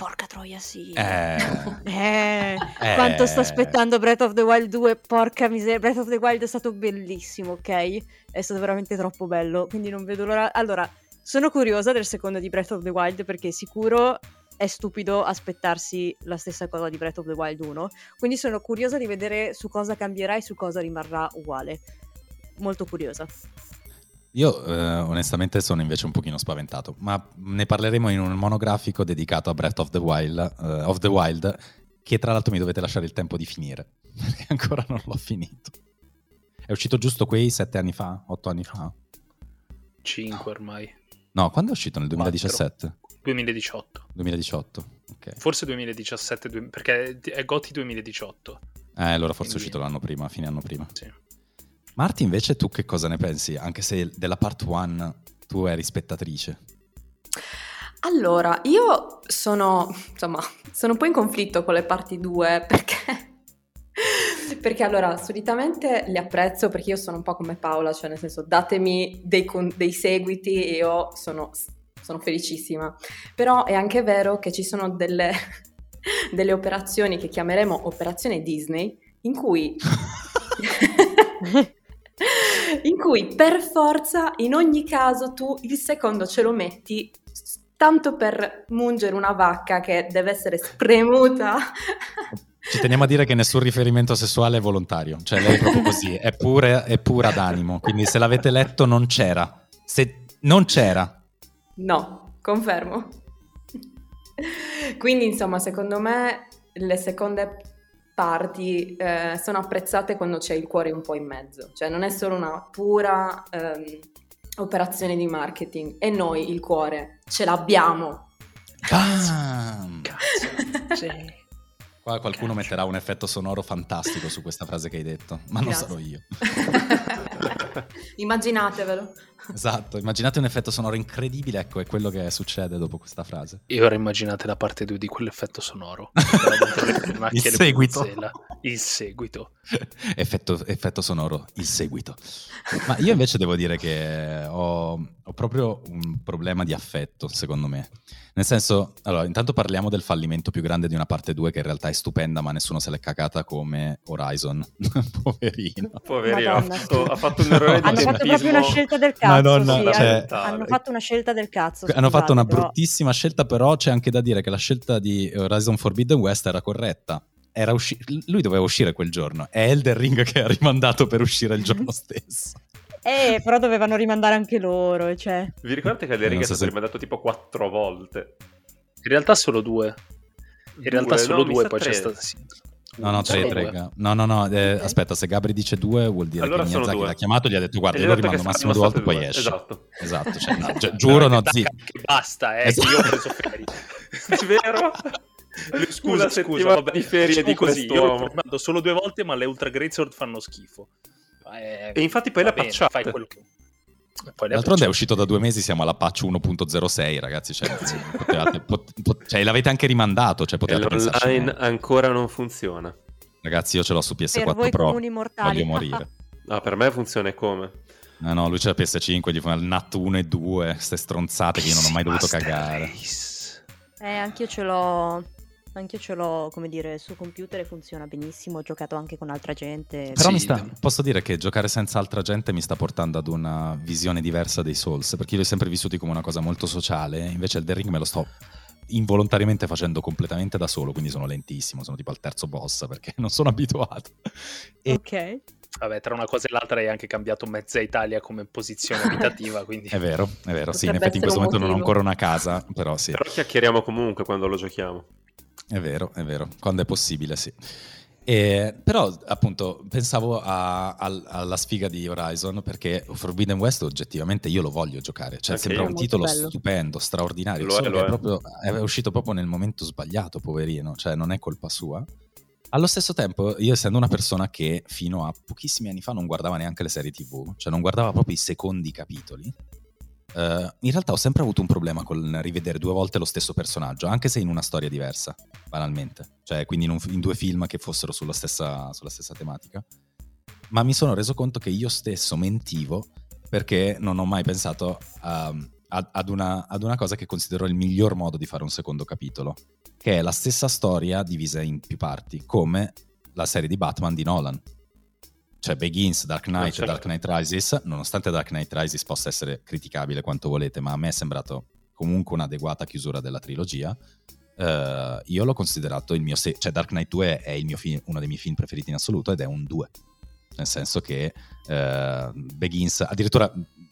Speaker 1: Porca troia, sì.
Speaker 2: Eh,
Speaker 1: Eh,
Speaker 2: Eh.
Speaker 1: quanto sto aspettando Breath of the Wild 2, porca miseria, Breath of the Wild è stato bellissimo, ok? È stato veramente troppo bello, quindi non vedo l'ora. Allora, sono curiosa del secondo di Breath of the Wild perché sicuro è stupido aspettarsi la stessa cosa di Breath of the Wild 1, quindi sono curiosa di vedere su cosa cambierà e su cosa rimarrà uguale. Molto curiosa.
Speaker 2: Io eh, onestamente sono invece un pochino spaventato, ma ne parleremo in un monografico dedicato a Breath of the Wild, eh, of the Wild che tra l'altro mi dovete lasciare il tempo di finire, perché ancora non l'ho finito. È uscito giusto quei sette anni fa, otto anni fa?
Speaker 3: 5 ormai.
Speaker 2: No, quando è uscito? Nel 2017?
Speaker 3: 2018.
Speaker 2: 2018, ok.
Speaker 3: Forse 2017, du- perché è Gotti 2018.
Speaker 2: Eh, allora forse è
Speaker 3: Quindi-
Speaker 2: uscito l'anno prima, fine anno prima.
Speaker 3: Sì.
Speaker 2: Marti, invece, tu che cosa ne pensi? Anche se della part 1 tu eri spettatrice.
Speaker 5: Allora, io sono, insomma, sono un po' in conflitto con le parti 2 perché... Perché allora, solitamente li apprezzo perché io sono un po' come Paola, cioè nel senso datemi dei, con- dei seguiti e io sono, sono felicissima. Però è anche vero che ci sono delle, delle operazioni che chiameremo operazione Disney in cui in cui per forza in ogni caso tu il secondo ce lo metti tanto per mungere una vacca che deve essere spremuta.
Speaker 2: Ci teniamo a dire che nessun riferimento sessuale è volontario, cioè lei è proprio così, è, pure, è pura d'animo, quindi se l'avete letto non c'era. Se non c'era.
Speaker 5: No, confermo. Quindi insomma, secondo me le seconde parti eh, sono apprezzate quando c'è il cuore un po' in mezzo, cioè non è solo una pura ehm, operazione di marketing e noi il cuore ce l'abbiamo.
Speaker 2: Bam!
Speaker 3: Cazzo.
Speaker 2: Qua qualcuno
Speaker 3: Cacchio.
Speaker 2: metterà un effetto sonoro fantastico su questa frase che hai detto, ma non
Speaker 5: Grazie.
Speaker 2: sarò io.
Speaker 5: Immaginatevelo.
Speaker 2: Esatto, immaginate un effetto sonoro incredibile, ecco, è quello che succede dopo questa frase.
Speaker 3: E ora immaginate la parte 2 di quell'effetto sonoro.
Speaker 2: Il seguito.
Speaker 3: Il seguito.
Speaker 2: effetto, effetto sonoro, il seguito. Ma io invece devo dire che ho, ho proprio un problema di affetto, secondo me. Nel senso, allora, intanto parliamo del fallimento più grande di una parte 2 che in realtà è stupenda, ma nessuno se l'è cagata come Horizon. Poverino.
Speaker 4: Poverino, ha
Speaker 1: Madonna,
Speaker 4: fatto,
Speaker 1: sì.
Speaker 4: ha fatto un errore di
Speaker 1: Hanno fatto proprio una scelta del cazzo.
Speaker 2: Madonna,
Speaker 1: sì,
Speaker 2: cioè-
Speaker 1: hanno, fatto una scelta del cazzo.
Speaker 2: Hanno fatto una
Speaker 1: scusate, però-
Speaker 2: bruttissima scelta, però c'è anche da dire che la scelta di Horizon Forbidden West era corretta. Era usci- lui doveva uscire quel giorno. È Elden Ring che ha rimandato per uscire il giorno stesso.
Speaker 1: Eh, però dovevano rimandare anche loro, cioè.
Speaker 4: Vi ricordate che le
Speaker 2: Non
Speaker 4: righe
Speaker 2: so
Speaker 4: è stato
Speaker 2: se-
Speaker 4: rimandato tipo quattro volte?
Speaker 3: In realtà solo due. In realtà
Speaker 4: Due,
Speaker 3: solo
Speaker 4: no,
Speaker 3: due, poi c'è
Speaker 4: tre.
Speaker 3: stata... Sì.
Speaker 2: No, no, tre,
Speaker 3: due.
Speaker 2: tre. ga- No, no, no. eh. Aspetta, se Gabri dice due, vuol dire
Speaker 4: Allora
Speaker 2: che Miyazaki
Speaker 4: due.
Speaker 2: l'ha chiamato e gli ha detto: Guarda,
Speaker 4: E
Speaker 2: io lo rimando massimo due volte,
Speaker 4: state
Speaker 2: poi
Speaker 4: due,
Speaker 2: esce.
Speaker 4: Esatto.
Speaker 2: Esatto, cioè, no, gi- giuro, no,
Speaker 3: Dai,
Speaker 2: zi.
Speaker 3: che Basta, eh,
Speaker 2: Esatto.
Speaker 3: io ho preso ferie.
Speaker 4: Vero?
Speaker 3: Scusa, scusa,
Speaker 4: settimana
Speaker 3: vabbè,
Speaker 4: di ferie di
Speaker 3: così, io rimando solo due volte, ma le Ultra Greatsword fanno schifo. Eh,
Speaker 4: E infatti poi le
Speaker 3: bene, fai quello che...
Speaker 2: D'altronde è uscito da due mesi, siamo alla patch 1.06, ragazzi. Cioè, potevate- pot- pot- cioè, l'avete anche rimandato, cioè potevate
Speaker 4: l'online ancora non funziona.
Speaker 2: Ragazzi, io ce l'ho su
Speaker 1: Per
Speaker 2: PS4
Speaker 1: voi
Speaker 2: Pro. Voglio morire.
Speaker 4: Ah, per me funziona come?
Speaker 2: No, no, lui c'è la PS5, gli fa il NAT 1 e 2, queste stronzate che io non ho mai dovuto
Speaker 3: Master
Speaker 2: cagare.
Speaker 3: Race.
Speaker 1: Eh, anch'io ce l'ho. Anch'io ce l'ho, come dire, su computer e funziona benissimo. Ho giocato anche con altra gente.
Speaker 2: Però
Speaker 3: Sì,
Speaker 2: mi sta, posso dire che giocare senza altra gente mi sta portando ad una visione diversa dei Souls, perché io li ho sempre vissuti come una cosa molto sociale, invece il The Ring me lo sto involontariamente facendo completamente da solo, quindi sono lentissimo, sono tipo al terzo boss perché non sono abituato. E
Speaker 1: Ok.
Speaker 3: Vabbè, tra una cosa e l'altra hai anche cambiato mezza Italia come posizione abitativa, quindi...
Speaker 2: è vero, è vero, sì, in
Speaker 5: Potrebbe
Speaker 2: effetti in questo momento non ho
Speaker 5: motivo.
Speaker 2: ancora una casa, però sì,
Speaker 4: Però chiacchieriamo comunque quando lo giochiamo.
Speaker 2: È vero, è vero, quando è possibile, sì. E, però appunto pensavo a- al- alla sfiga di Horizon perché Forbidden West oggettivamente io lo voglio giocare, cioè
Speaker 4: Anche
Speaker 2: sembra un titolo
Speaker 1: bello.
Speaker 2: stupendo, straordinario,
Speaker 4: Lo è, lo
Speaker 2: che
Speaker 4: è.
Speaker 2: proprio- è uscito proprio nel momento sbagliato, poverino, cioè non è colpa sua. Allo stesso tempo, io essendo una persona che fino a pochissimi anni fa non guardava neanche le serie TV, cioè non guardava proprio i secondi capitoli, eh, in realtà ho sempre avuto un problema con rivedere due volte lo stesso personaggio, anche se in una storia diversa, banalmente. Cioè, quindi in, un- in due film che fossero sulla stessa, sulla stessa tematica. Ma mi sono reso conto che io stesso mentivo perché non ho mai pensato a- ad, ad una, ad una cosa che considero il miglior modo di fare un secondo capitolo, che è la stessa storia divisa in più parti, come la serie di Batman di Nolan. Cioè Begins, Dark Knight e. Dark Knight Rises, nonostante Dark Knight Rises possa essere criticabile quanto volete, ma a me è sembrato comunque un'adeguata chiusura della trilogia. eh, io l'ho considerato il mio se- cioè Dark Knight 2 è il mio fi- uno dei miei film preferiti in assoluto ed è un 2 nel senso che eh, Begins addirittura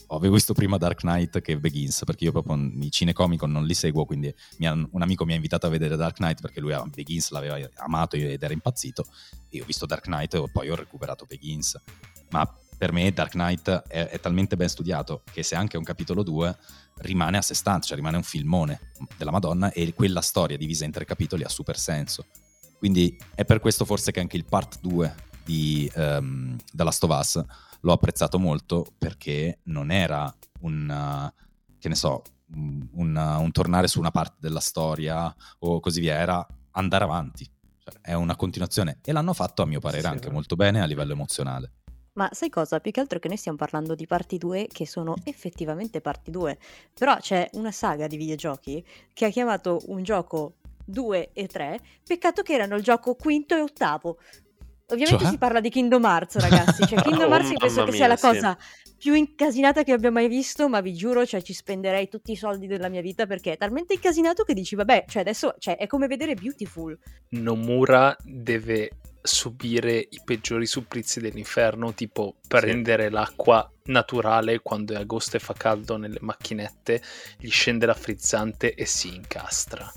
Speaker 2: avevo visto prima Dark Knight che Begins perché io proprio i cinecomic non li seguo quindi ha- un amico mi ha invitato a vedere Dark Knight perché lui Begins l'aveva amato ed era impazzito e ho visto Dark Knight e poi ho recuperato Begins ma per me Dark Knight è, è talmente ben studiato che se anche è un capitolo 2 rimane a sé stante, cioè rimane un filmone della Madonna e quella storia divisa in tre capitoli ha super senso. Quindi è per questo forse che anche il part 2 di um, The Last of Us l'ho apprezzato molto perché non era un, che ne so, un, un, un tornare su una parte della storia o così via, era andare avanti. Cioè, è una continuazione e l'hanno fatto a mio parere
Speaker 4: Sì,
Speaker 2: anche molto bene a livello emozionale.
Speaker 1: Ma sai cosa? Più che altro che noi stiamo parlando di parti 2 che sono effettivamente parti 2. Però c'è una saga di videogiochi che ha chiamato un gioco 2 e 3. Peccato che erano il gioco quinto e ottavo. Ovviamente
Speaker 2: Cioè?
Speaker 1: si parla di Kingdom Hearts, ragazzi. Cioè, Kingdom
Speaker 4: Oh,
Speaker 1: Hearts io penso che sia la
Speaker 4: mia, sì.
Speaker 1: cosa più incasinata che abbia mai visto, ma vi giuro, cioè, ci spenderei tutti i soldi della mia vita perché è talmente incasinato che dici, vabbè, cioè adesso cioè, è come vedere Beautiful.
Speaker 3: Nomura deve subire i peggiori supplizi dell'inferno, tipo prendere l'acqua naturale quando è agosto e fa caldo nelle macchinette, gli scende la frizzante e si incastra.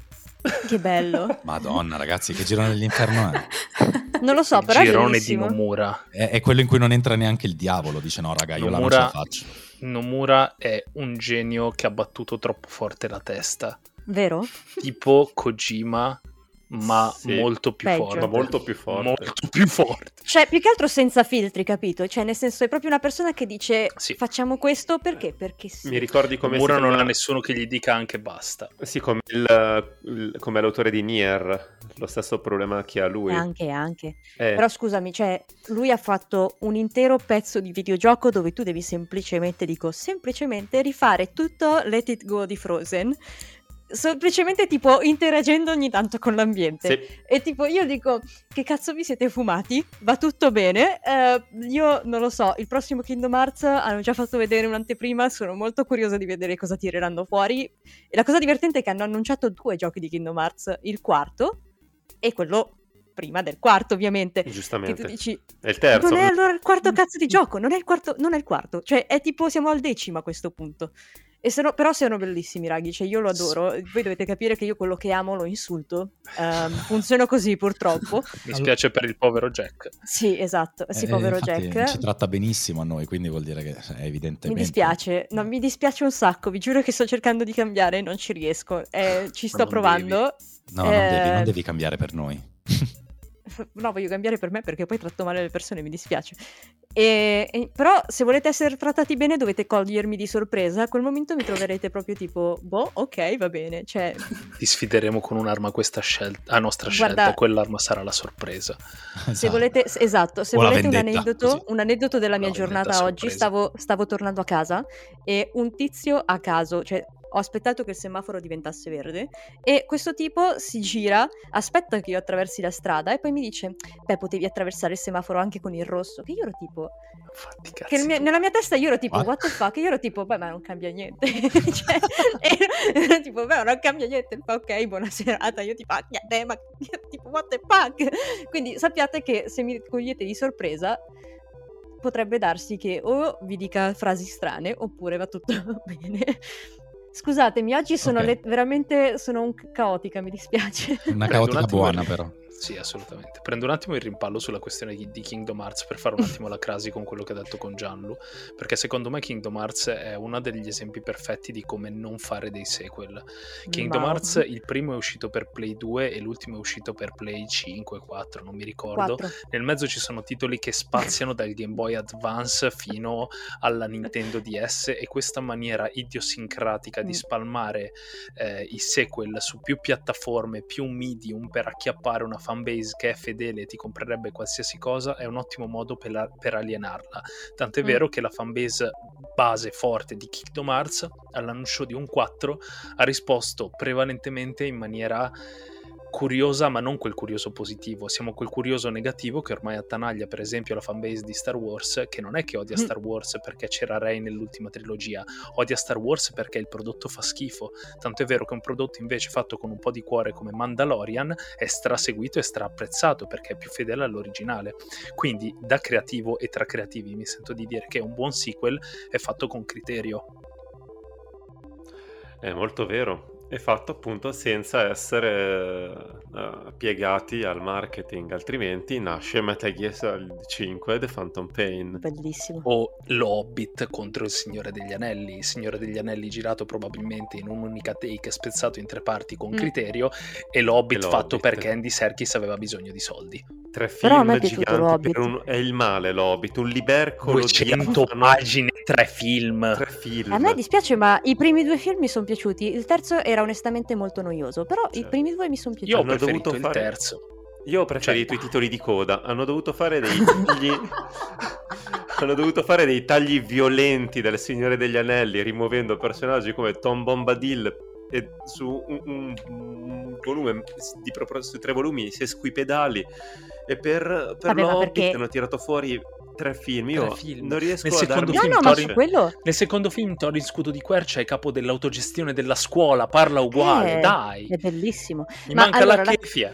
Speaker 1: Che bello.
Speaker 2: Madonna, ragazzi, che girone dell'inferno è?
Speaker 1: Non lo so,
Speaker 3: Il
Speaker 1: però è
Speaker 3: girone di. Nomura.
Speaker 2: è? È quello in cui non entra neanche il diavolo. Dice no, raga, io là non ce la
Speaker 3: Nomura-
Speaker 2: faccio.
Speaker 3: Nomura è un genio che ha battuto troppo forte la testa.
Speaker 1: Vero?
Speaker 3: Tipo Kojima ma
Speaker 4: Sì.
Speaker 3: molto più
Speaker 1: Peggio.
Speaker 3: forte.
Speaker 4: Ma molto più forte.
Speaker 3: Molto più forte.
Speaker 1: Cioè, più che altro senza filtri, capito? Cioè, nel senso, è proprio una persona che dice
Speaker 3: Sì.
Speaker 1: facciamo questo perché? Perché sì.
Speaker 4: Mi ricordi come
Speaker 3: Mura non ha nessuno che gli dica anche basta.
Speaker 4: Sì, come, il- il- come l'autore di Nier, lo stesso problema che ha lui.
Speaker 1: Anche, anche.
Speaker 4: Eh,
Speaker 1: Però scusami, cioè, lui ha fatto un intero pezzo di videogioco dove tu devi semplicemente, dico, semplicemente rifare tutto Let It Go di Frozen. Semplicemente tipo interagendo ogni tanto con l'ambiente.
Speaker 4: sì,
Speaker 1: E tipo io dico, che cazzo vi siete fumati? Va tutto bene? Eh, io non lo so, il prossimo Kingdom Hearts hanno già fatto vedere un'anteprima, sono molto curiosa di vedere cosa tireranno fuori. E la cosa divertente è che hanno annunciato due giochi di Kingdom Hearts, il quarto e quello prima del quarto ovviamente.
Speaker 4: Giustamente.
Speaker 1: dici,
Speaker 4: È il terzo.
Speaker 1: non è allora il quarto cazzo di gioco, non è il quarto, non è il quarto, cioè è tipo siamo al decimo a questo punto. E sono, però sono bellissimi, raghi, cioè io lo adoro. Voi dovete capire che io quello che amo lo insulto. Ehm, funziona così purtroppo.
Speaker 3: Mi spiace per il povero Jack.
Speaker 1: Sì, esatto, sì,
Speaker 2: Eh,
Speaker 1: povero Jack.
Speaker 2: Ci tratta benissimo a noi, quindi vuol dire che è evidentemente...
Speaker 1: Mi dispiace, no, mi dispiace un sacco, vi giuro che sto cercando di cambiare, non ci riesco. Eh, ci sto provando.
Speaker 2: No, non, devi, non
Speaker 1: Eh,
Speaker 2: devi cambiare per noi.
Speaker 1: No, voglio cambiare per me perché poi tratto male le persone, mi dispiace. E, e- però se volete essere trattati bene dovete cogliermi di sorpresa. A quel momento mi troverete proprio tipo, boh, ok, va bene. Cioè,
Speaker 3: Ti sfideremo con un'arma a questa scelta, a nostra
Speaker 1: Guarda-
Speaker 3: scelta, quell'arma sarà la sorpresa.
Speaker 1: se
Speaker 2: Esatto.
Speaker 1: volete, s- esatto, se volete un
Speaker 2: vendetta,
Speaker 1: aneddoto,
Speaker 2: così.
Speaker 1: un aneddoto della mia
Speaker 3: vendetta
Speaker 1: giornata oggi, stavo, stavo tornando a casa e un tizio a caso, cioè ho aspettato che il semaforo diventasse verde e questo tipo si gira, aspetta che io attraversi la strada e poi mi dice, beh, potevi attraversare il semaforo anche con il rosso, che io ero tipo...
Speaker 3: Fatti
Speaker 1: Che
Speaker 3: cazzi
Speaker 1: il mio-
Speaker 3: tu.
Speaker 1: nella mia testa io ero tipo,
Speaker 2: What?
Speaker 1: what the fuck? Io ero tipo, beh, ma non cambia niente. cioè, ero, ero tipo, beh, non cambia niente. Fa, ok, buona serata. Io tipo, ah, niente, ma tipo, what the fuck? Quindi sappiate che se mi cogliete di sorpresa, potrebbe darsi che o vi dica frasi strane oppure va tutto bene. Scusatemi, oggi sono
Speaker 2: Ok.
Speaker 1: le- veramente sono un caotica, mi dispiace.
Speaker 2: Una caotica buona però.
Speaker 3: Sì, assolutamente. Prendo un attimo il rimpallo sulla questione di Kingdom Hearts per fare un attimo la crasi con quello che ha detto con Gianlu, perché secondo me Kingdom Hearts è uno degli esempi perfetti di come non fare dei sequel. Kingdom
Speaker 1: Ma-
Speaker 3: Hearts, il primo è uscito per Play 2 e l'ultimo è uscito per Play 5, 4, non mi ricordo.
Speaker 1: Quattro.
Speaker 3: Nel mezzo ci sono titoli che spaziano dal Game Boy Advance fino alla Nintendo DS e questa maniera idiosincratica di
Speaker 1: Mm.
Speaker 3: spalmare eh, i sequel su più piattaforme, più medium per acchiappare una fanbase che è fedele e ti comprerebbe qualsiasi cosa è un ottimo modo per, la- per alienarla. Tant'è
Speaker 1: Mm.
Speaker 3: vero che la fanbase base forte di Kingdom Hearts all'annuncio di un 4 ha risposto prevalentemente in maniera curiosa, ma non quel curioso positivo, siamo quel curioso negativo che ormai attanaglia, per esempio, la fanbase di Star Wars, che non è che odia
Speaker 1: Mm.
Speaker 3: Star Wars perché c'era Rey nell'ultima trilogia, odia Star Wars perché il prodotto fa schifo. Tanto è vero che un prodotto invece fatto con un po' di cuore come Mandalorian è straseguito e straapprezzato perché è più fedele all'originale. Quindi, da creativo e tra creativi, mi sento di dire che un buon sequel è fatto con criterio.
Speaker 4: È molto vero. È fatto appunto senza essere eh, piegati al marketing, altrimenti nasce Metal Gear Solid 5 The Phantom Pain.
Speaker 1: Bellissimo.
Speaker 3: o l'Hobbit contro il Signore degli Anelli. Il Signore degli Anelli girato probabilmente in un'unica take, spezzato in tre parti con
Speaker 1: Mm.
Speaker 3: criterio, e l'Hobbit
Speaker 4: E
Speaker 3: fatto perché Andy Serkis aveva bisogno di soldi.
Speaker 4: Tre film giganti un... È il male l'Hobbit, un libercolo
Speaker 3: 200
Speaker 4: diafano,
Speaker 3: pagine, tre film.
Speaker 4: Tre film.
Speaker 1: A me dispiace, ma i primi due film mi sono piaciuti. Il terzo era onestamente molto noioso, però i
Speaker 4: Certo.
Speaker 1: primi due mi sono
Speaker 3: Io
Speaker 1: piaciuti.
Speaker 3: ho
Speaker 4: Hanno
Speaker 3: preferito
Speaker 4: dovuto
Speaker 3: il
Speaker 4: fare-
Speaker 3: terzo.
Speaker 4: Io ho preferito
Speaker 3: Cioè-
Speaker 4: i titoli di coda. Hanno dovuto fare dei tagli. Hanno dovuto fare dei tagli violenti del Signore degli Anelli, rimuovendo personaggi come Tom Bombadil e su un, un- un volume di proprio su tre volumi sesquipedali. E per, per
Speaker 1: Vabbè, perché-
Speaker 4: hanno tirato fuori tre film. Io
Speaker 3: Tre film.
Speaker 4: non riesco
Speaker 3: Nel
Speaker 4: a
Speaker 3: secondo
Speaker 4: darmi
Speaker 1: No,
Speaker 3: film
Speaker 1: no,
Speaker 3: Thorin-
Speaker 1: su quello...
Speaker 3: Nel secondo film Thorin Scudo di Quercia è capo dell'autogestione della scuola, parla uguale,
Speaker 1: Eh,
Speaker 3: dai.
Speaker 1: È bellissimo.
Speaker 3: Mi
Speaker 1: ma
Speaker 3: manca
Speaker 1: allora,
Speaker 3: la
Speaker 1: la-
Speaker 3: kefia.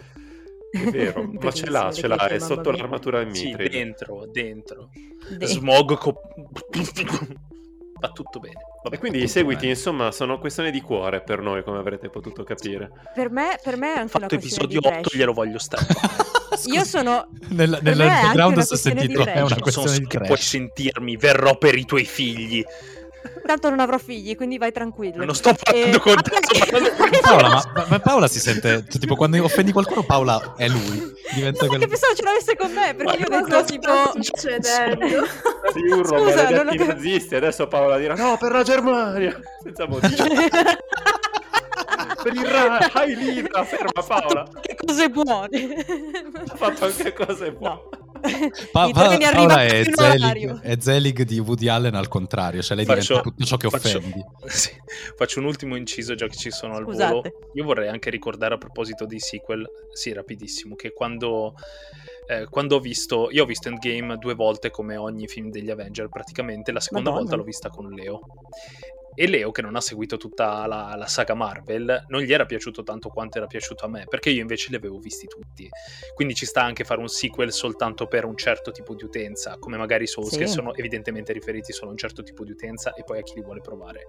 Speaker 4: È vero, ma ce l'ha, ce l'ha, è sotto
Speaker 1: mia.
Speaker 4: l'armatura in
Speaker 3: Sì,
Speaker 4: Mithril.
Speaker 3: dentro, dentro.
Speaker 1: De-
Speaker 3: Smog co- va tutto bene.
Speaker 4: E
Speaker 3: Vabbè.
Speaker 4: quindi i seguiti, insomma, sono questione di cuore per noi, come avrete potuto capire.
Speaker 1: Per me, per me è anche una
Speaker 3: fatto
Speaker 1: questione
Speaker 3: episodio
Speaker 1: di
Speaker 3: 8
Speaker 1: trash.
Speaker 3: glielo voglio
Speaker 1: Io sono...
Speaker 2: Nel, nel background si è
Speaker 1: di
Speaker 2: sentito è
Speaker 1: trash.
Speaker 2: una questione di
Speaker 3: che puoi
Speaker 2: trash.
Speaker 3: sentirmi, verrò per i tuoi figli.
Speaker 1: Tanto non avrò figli, quindi vai tranquillo.
Speaker 3: Non sto parlando
Speaker 1: Eh,
Speaker 3: con te, sto parlando con te.
Speaker 2: Paola, ma, ma- ma Paola si sente, cioè, tipo quando offendi qualcuno Paola è lui. Diventa
Speaker 1: No,
Speaker 2: quel-
Speaker 1: perché pensavo ce l'avesse con me, perché io ho detto tipo...
Speaker 5: succedendo?
Speaker 4: Si urlo
Speaker 1: Scusa, non avevo-
Speaker 4: nazisti, adesso Paola dirà no per la Germania, senza motivo. per il Ra- Hai Lida, ferma Paola,
Speaker 1: Che cose buone.
Speaker 4: ha fatto anche cose buone.
Speaker 1: No.
Speaker 2: Pa- Pa-
Speaker 1: treni
Speaker 2: Paola è Zelig, è Zelig di Woody Allen al contrario, cioè lei
Speaker 3: Faccio-
Speaker 2: diventa tutto ciò che
Speaker 3: faccio-
Speaker 2: offendi.
Speaker 3: Sì, faccio un ultimo inciso già che ci sono al
Speaker 1: Scusate.
Speaker 3: volo. Io vorrei anche ricordare a proposito di sequel, sì, rapidissimo, che quando, eh, quando ho visto, io ho visto Endgame due volte come ogni film degli Avenger, praticamente la seconda
Speaker 1: Madonna.
Speaker 3: volta l'ho vista con Leo. E Leo, che non ha seguito tutta la, la saga Marvel, non gli era piaciuto tanto quanto era piaciuto a me, perché io invece li avevo visti tutti. Quindi ci sta anche fare un sequel soltanto per un certo tipo di utenza, come magari i Souls,
Speaker 1: Sì.
Speaker 3: che sono evidentemente riferiti solo a un certo tipo di utenza e poi a chi li vuole provare.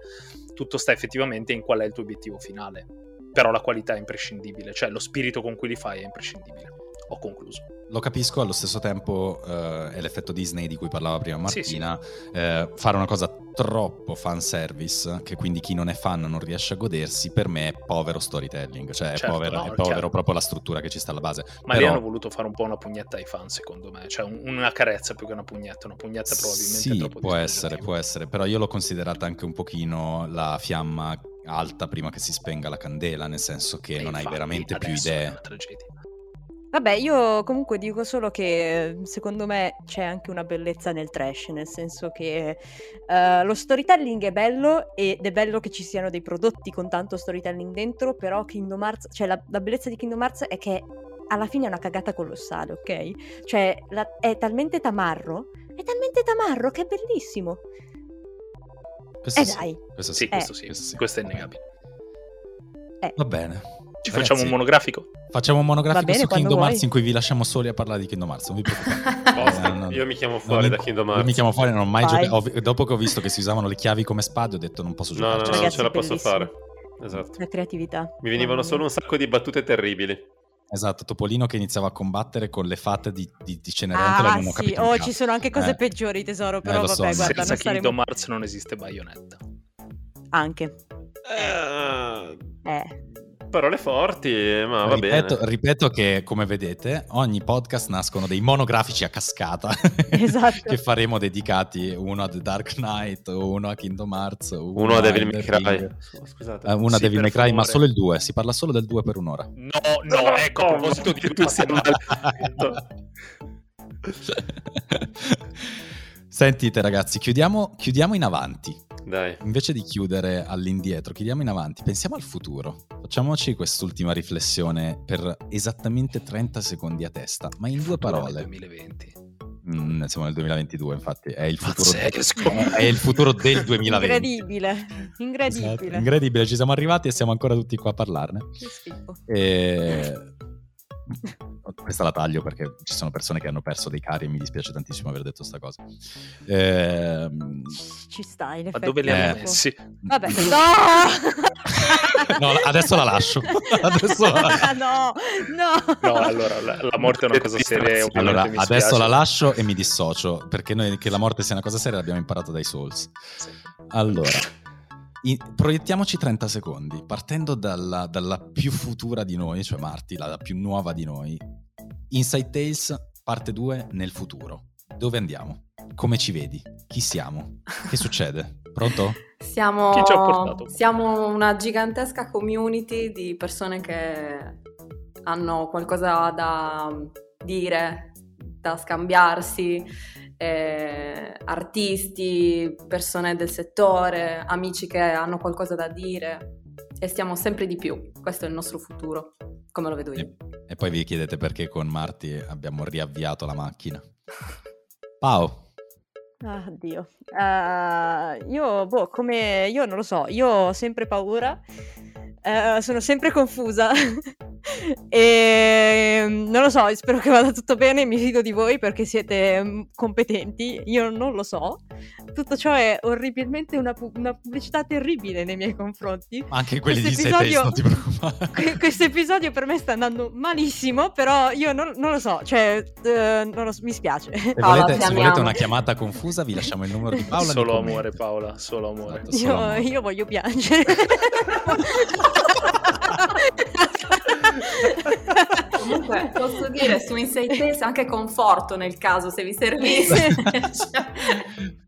Speaker 3: Tutto sta effettivamente in qual è il tuo obiettivo finale. Però la qualità è imprescindibile, cioè lo spirito con cui li fai è imprescindibile. Ho concluso.
Speaker 2: Lo capisco, allo stesso tempo eh, è l'effetto Disney di cui parlava prima
Speaker 3: Sì, sì.
Speaker 2: Martina, eh, fare una cosa troppo fanservice, che quindi chi non è fan non riesce a godersi, per me è povero storytelling, cioè
Speaker 3: Certo,
Speaker 2: è, povero,
Speaker 3: no,
Speaker 2: è povero proprio la struttura che ci sta alla base.
Speaker 3: Ma
Speaker 2: Però-
Speaker 3: lì hanno voluto fare un po' una pugnetta ai fan, secondo me. Cioè un- una carezza più che una pugnetta. Una pugnetta probabilmente
Speaker 2: Sì,
Speaker 3: troppo
Speaker 2: può essere, può essere, però io l'ho considerata anche un pochino la fiamma alta prima che si spenga la candela, nel senso che
Speaker 3: E
Speaker 2: non hai veramente più
Speaker 3: adesso È
Speaker 2: idee.
Speaker 3: una tragedia.
Speaker 1: Vabbè, io comunque dico solo che eh, secondo me c'è anche una bellezza nel trash, nel senso che eh, lo storytelling è bello ed è bello che ci siano dei prodotti con tanto storytelling dentro, però Kingdom Hearts, cioè la, la bellezza di Kingdom Hearts è che alla fine è una cagata colossale, ok? Cioè la- è talmente tamarro, è talmente tamarro che è bellissimo.
Speaker 2: Questo
Speaker 1: Eh
Speaker 2: sì,
Speaker 1: dai,
Speaker 2: questo
Speaker 3: Sì,
Speaker 2: sì,
Speaker 3: questo sì,
Speaker 2: questo sì.
Speaker 3: questo è innegabile.
Speaker 2: Va bene.
Speaker 3: Ci
Speaker 2: Ragazzi,
Speaker 3: facciamo un monografico?
Speaker 2: Facciamo un monografico
Speaker 1: bene,
Speaker 2: su Kingdom. Hearts in cui vi lasciamo soli a parlare di Kingdom Hearts, non vi preoccupate. Eh, no,
Speaker 4: io mi chiamo
Speaker 2: non
Speaker 4: fuori
Speaker 2: mi-
Speaker 4: da Kingdom
Speaker 2: Io
Speaker 4: Hearts.
Speaker 2: mi chiamo fuori, non ho mai giocato. Dopo che ho visto che si usavano le chiavi come spade, ho detto non posso
Speaker 4: No, no,
Speaker 2: giocare.
Speaker 4: no, non
Speaker 1: Ragazzi,
Speaker 4: ce la posso fare. Esatto.
Speaker 1: la creatività.
Speaker 4: Mi venivano solo un sacco di battute terribili.
Speaker 2: Esatto, Topolino che iniziava a combattere con le fate di, di, di Cenerentola
Speaker 1: Ah,
Speaker 2: non ho
Speaker 1: sì, oh, ci sono anche cose
Speaker 2: Eh.
Speaker 1: peggiori, tesoro, però
Speaker 2: lo so,
Speaker 1: vabbè,
Speaker 2: ma-
Speaker 1: guarda,
Speaker 3: Senza
Speaker 1: non saremo...
Speaker 3: Kingdom Hearts non esiste Bayonetta.
Speaker 1: Anche.
Speaker 4: Eh,
Speaker 1: Eh.
Speaker 4: Parole forti, ma va
Speaker 2: ripeto,
Speaker 4: bene.
Speaker 2: ripeto che, come vedete, ogni podcast nascono dei monografici a cascata
Speaker 1: Esatto.
Speaker 2: che faremo dedicati uno a The Dark Knight, uno a Kingdom Hearts, uno,
Speaker 4: Uno a Devil May Cry.
Speaker 2: Ring.
Speaker 4: Scusate.
Speaker 2: Eh, uno a
Speaker 3: Sì,
Speaker 2: Devil
Speaker 3: per
Speaker 2: May Cry, ma solo il 2. Si parla solo del 2 per un'ora.
Speaker 3: No, no, ecco, a proposito di
Speaker 4: che tu sia maledetto.
Speaker 2: Sentite ragazzi, chiudiamo, chiudiamo in avanti.
Speaker 4: Dai.
Speaker 2: Invece di chiudere all'indietro, chiudiamo in avanti. Pensiamo al futuro. Facciamoci quest'ultima riflessione per esattamente 30 secondi a testa, ma in due
Speaker 3: Nel
Speaker 2: parole.
Speaker 3: 2020.
Speaker 2: Mm, siamo nel 2022, infatti, è il futuro,
Speaker 3: Pazzesco.
Speaker 2: è il futuro del 2020.
Speaker 1: Incredibile.
Speaker 2: Esatto,
Speaker 1: Incredibile.
Speaker 2: incredibile, ci siamo arrivati e siamo ancora tutti qua a parlarne.
Speaker 1: Che schifo.
Speaker 2: E... Questa la taglio perché ci sono persone che hanno perso dei cari e mi dispiace tantissimo aver detto sta cosa. Ehm,
Speaker 1: Ci sta, in
Speaker 3: Ma
Speaker 1: effetti.
Speaker 3: dove li hanno
Speaker 2: Eh.
Speaker 3: messi?
Speaker 1: Vabbè, no!
Speaker 2: No, adesso la lascio. Adesso la lascio.
Speaker 1: no, no.
Speaker 3: No, allora, la, la morte è una cosa seria.
Speaker 2: Allora,
Speaker 3: mi
Speaker 2: adesso la lascio e mi dissocio, perché noi che la morte sia una cosa seria l'abbiamo imparato dai Souls.
Speaker 3: Sì.
Speaker 2: Allora, in- proiettiamoci 30 secondi, partendo dalla, dalla più futura di noi, cioè Marti, la, la più nuova di noi. Inside Tales, parte 2, nel futuro. Dove andiamo? Come ci vedi? Chi siamo? Che succede? Pronto?
Speaker 5: Siamo,
Speaker 3: Chi ci ha portato?
Speaker 5: siamo una gigantesca community di persone che hanno qualcosa da dire, da scambiarsi, eh, artisti, persone del settore, amici che hanno qualcosa da dire e stiamo sempre di più. Questo è il nostro futuro, come lo vedo io.
Speaker 2: E, e poi vi chiedete perché con Marti abbiamo riavviato la macchina. Pau,
Speaker 1: Ah, Dio. Eh, io, boh, come... Io non lo so, io ho sempre paura Eh, sono sempre confusa. e non lo so, spero che vada tutto bene. Mi fido di voi perché siete mm, competenti. Io non lo so. Tutto ciò è orribilmente una, pu- una pubblicità terribile nei miei confronti.
Speaker 2: Ma anche quelli
Speaker 1: Questo
Speaker 2: di
Speaker 1: episodio-
Speaker 2: non ti preoccupare.
Speaker 1: Que- Questo episodio per me sta andando malissimo, però io non, non lo so, cioè, eh, non lo so, mi spiace.
Speaker 2: Se volete,
Speaker 5: ti
Speaker 2: se volete una chiamata confusa, vi lasciamo il numero di Paola.
Speaker 3: solo amore, Paola, solo amore.
Speaker 2: Esatto, solo
Speaker 1: Io,
Speaker 2: amore.
Speaker 1: io voglio piangere.
Speaker 5: Comunque, posso dire su Inside Tales anche conforto nel caso se vi servisse.